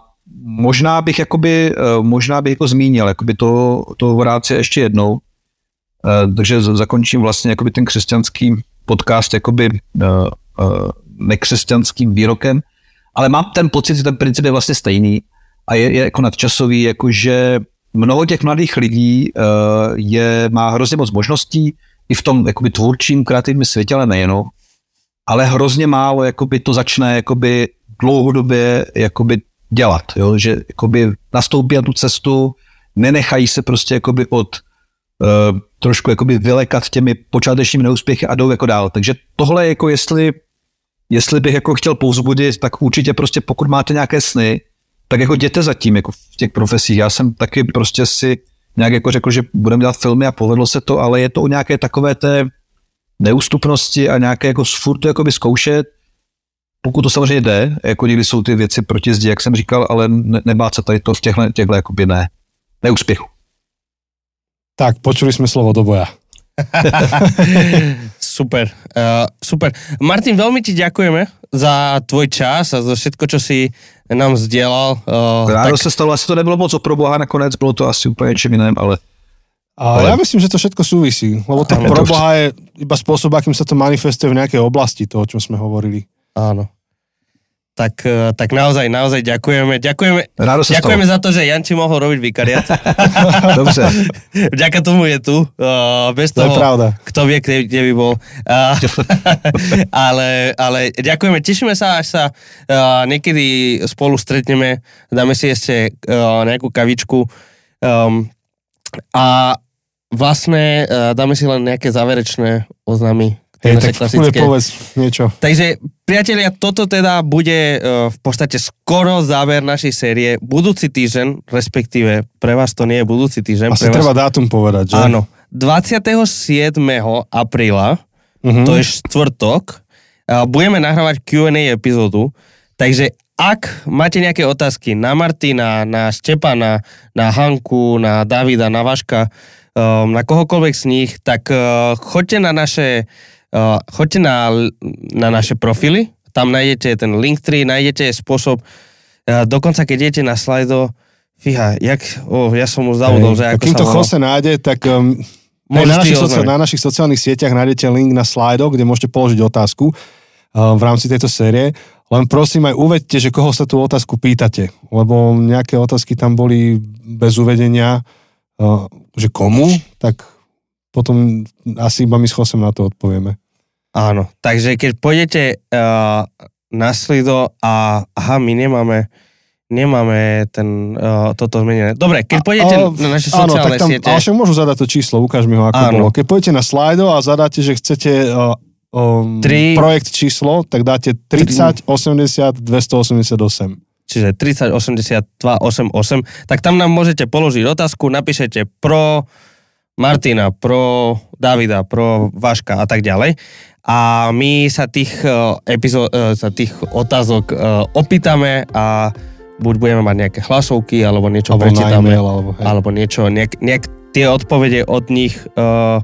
možná bych jakoby, uh, možná bych jako zmínil, jakoby to, to vrátit ještě jednou, uh, takže zakončím vlastně jakoby ten křesťanský podcast jakoby uh, nekřesťanským výrokem, ale mám ten pocit, že ten princip je vlastně stejný a je, je jako nadčasový, jakože mnoho těch mladých lidí je, má hrozně moc možností i v tom jakoby tvůrčím kreativním světě, ale nejenom, ale hrozně málo jakoby to začne jakoby dlouhodobě jakoby dělat, jo? že jakoby nastoupí na tu cestu, nenechají se prostě jakoby od uh, trošku jakoby vylekat těmi počátečními neúspěchy a jdou jako dál. Takže tohle jako jestli jestli bych jako chtěl povzbudit, tak určitě prostě pokud máte nějaké sny, tak jako jděte za tím, jako v těch profesích. Já jsem taky prostě si nějak jako řekl, že budeme dělat filmy a povedlo se to, ale je to o nějaké takové té neústupnosti a nějaké jako furt to jakoby zkoušet, pokud to samozřejmě jde, jako někdy jsou ty věci proti zdi, jak jsem říkal, ale ne, nebát se tady to v těchto, těchto jakoby ne, neúspěchu. Tak, počuli jsme slovo do boja. super, uh, super. Martin, veľmi ti ďakujeme za tvoj čas a za všetko, čo si nám sdělal. Uh, Ráno tak... se stalo, asi to nebylo moc o proboha nakonec, bylo to asi úplně něčím jiném, ale... A ale... ja myslím, že to všetko súvisí, lebo to proboha je iba spôsob, akým sa to manifestuje v nejakej oblasti, toho, o čom sme hovorili. Áno tak, eh, tak naozaj, naozaj ďakujeme. Ďakujeme, ďakujeme za to, že Janči mohol robiť vikariat. Dobře. Vďaka tomu je tu. Uh, bez toho, to je pravda. kto vie, kde, kde by bol. Uh, ale, ale ďakujeme. Tešíme sa, až sa uh, niekedy spolu stretneme. Dáme si ešte uh, nejakú kavičku. Um, a vlastne uh, dáme si len nejaké záverečné oznámy Hej, tak klasické. povedz niečo. Takže, priatelia, toto teda bude uh, v podstate skoro záver našej série. Budúci týždeň, respektíve pre vás to nie je budúci týždeň. Asi pre treba vás... dátum povedať, že? Áno. 27. apríla, uh-huh. to je štvrtok, uh, budeme nahrávať Q&A epizódu, takže ak máte nejaké otázky na Martina, na Štepana, na Hanku, na Davida, na Vaška, um, na kohokoľvek z nich, tak uh, choďte na naše Uh, choďte na, na naše profily, tam nájdete ten Linktree, nájdete spôsob, uh, dokonca keď idete na slajdo, fíha, jak, oh, ja som už zavodol, že ako Kým to Jose nájde, tak um, na, našich soci- na našich sociálnych sieťach nájdete link na slajdo, kde môžete položiť otázku uh, v rámci tejto série. Len prosím aj uvedte, že koho sa tú otázku pýtate, lebo nejaké otázky tam boli bez uvedenia, uh, že komu, tak potom asi iba my s Chosem na to odpovieme. Áno, takže keď pôjdete uh, na Slido a aha, my nemáme nemáme ten, uh, toto zmenené. Dobre, keď pôjdete a, na naše sociálne áno, tak tam, siete... Ale však môžu zadať to číslo, ukáž mi ho, ako áno. bolo. Keď pôjdete na Slido a zadáte, že chcete uh, um, 3, projekt číslo, tak dáte 30 3, 80 288. Čiže 30 80 288. Tak tam nám môžete položiť otázku, napíšete pro Martina, pro Davida, pro Vaška a tak ďalej a my sa tých, uh, epizó- uh, sa tých otázok uh, opýtame a buď budeme mať nejaké hlasovky, alebo niečo alebo prečítame, email, alebo, hej. alebo niečo, nejak, nejak tie odpovede od nich uh,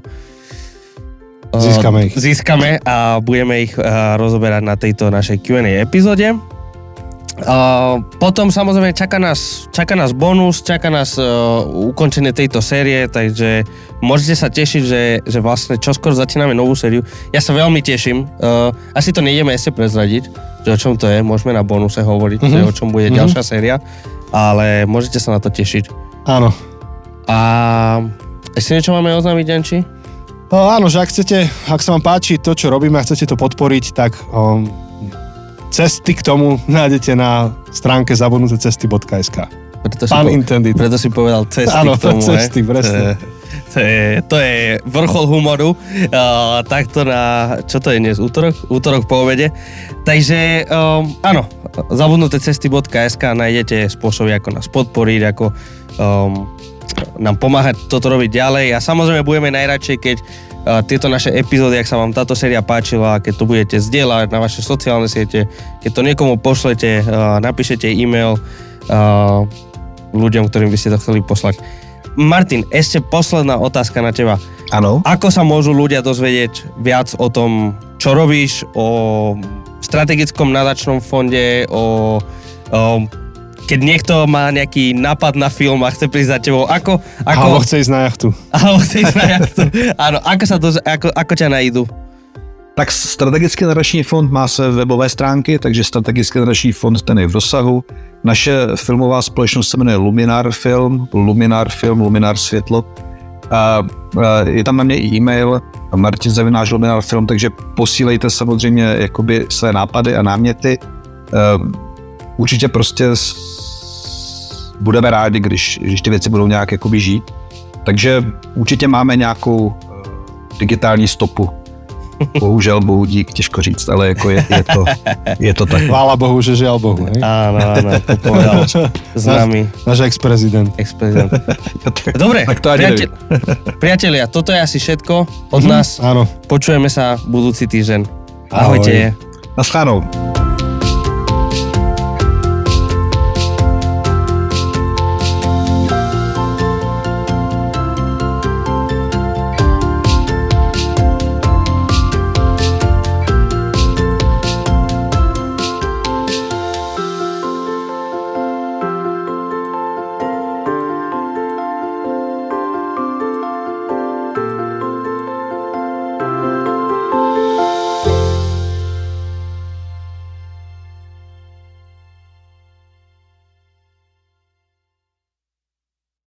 získame ich. Získame a budeme ich uh, rozoberať na tejto našej Q&A epizóde. Uh, potom samozrejme čaká nás, čaká nás bonus, čaká nás uh, ukončenie tejto série, takže môžete sa tešiť, že, že vlastne čoskoro začíname novú sériu. Ja sa veľmi teším. Uh, asi to nejdeme ešte prezradiť, že o čom to je, môžeme na bonuse hovoriť, mm-hmm. že o čom bude mm-hmm. ďalšia séria, ale môžete sa na to tešiť. Áno. A ešte niečo máme oznámiť, Janči? No, áno, že ak chcete, ak sa vám páči to, čo robíme a chcete to podporiť, tak um, cesty k tomu nájdete na stránke zabudnutecesty.sk. Preto si, po, intended. preto si povedal cesty Áno, k tomu. cesty, presne. To je, to je vrchol humoru. Uh, takto na, čo to je dnes, útorok? Útorok po obede. Takže um, áno, zabudnuté cesty.sk nájdete spôsoby, ako nás podporiť, ako um, nám pomáhať toto robiť ďalej a samozrejme budeme najradšej, keď tieto naše epizódy, ak sa vám táto séria páčila, keď to budete zdieľať na vaše sociálne siete, keď to niekomu pošlete, napíšete e-mail ľuďom, ktorým by ste to chceli poslať. Martin, ešte posledná otázka na teba. Ano. Ako sa môžu ľudia dozvedieť viac o tom, čo robíš, o strategickom nadačnom fonde, o, o keď niekto má nejaký nápad na film a chce prísť za tebou, ako... ako Alebo chce ísť na jachtu. Alebo chce ísť na jachtu. Áno, ako, sa to, ako, ako ťa najdu? Tak strategický nadační fond má své webové stránky, takže strategický nadační fond ten je v dosahu. Naše filmová společnost se jmenuje Luminar Film, Luminar Film, Luminar Světlo. A, a je tam na mě i e-mail Martin Zavináš Luminar Film, takže posílejte samozřejmě jakoby své nápady a náměty. Určitě prostě budeme rádi, když, když ty věci budou nějak jakoby žít. Takže určitě máme nějakou digitální stopu Bohužel, bohu dík, těžko říct, ale jako je, je, to, je to tak. Chvála Bohu, že žiaľ Bohu. Hej? Áno, áno, to povedal známy. Náš ex-prezident. Ex-prezident. Dobre, tak to priateľ, priatelia, toto je asi všetko od Mhm, nás. Áno. Počujeme sa budúci týždeň. Ahojte. Ahoj. Naschledanou.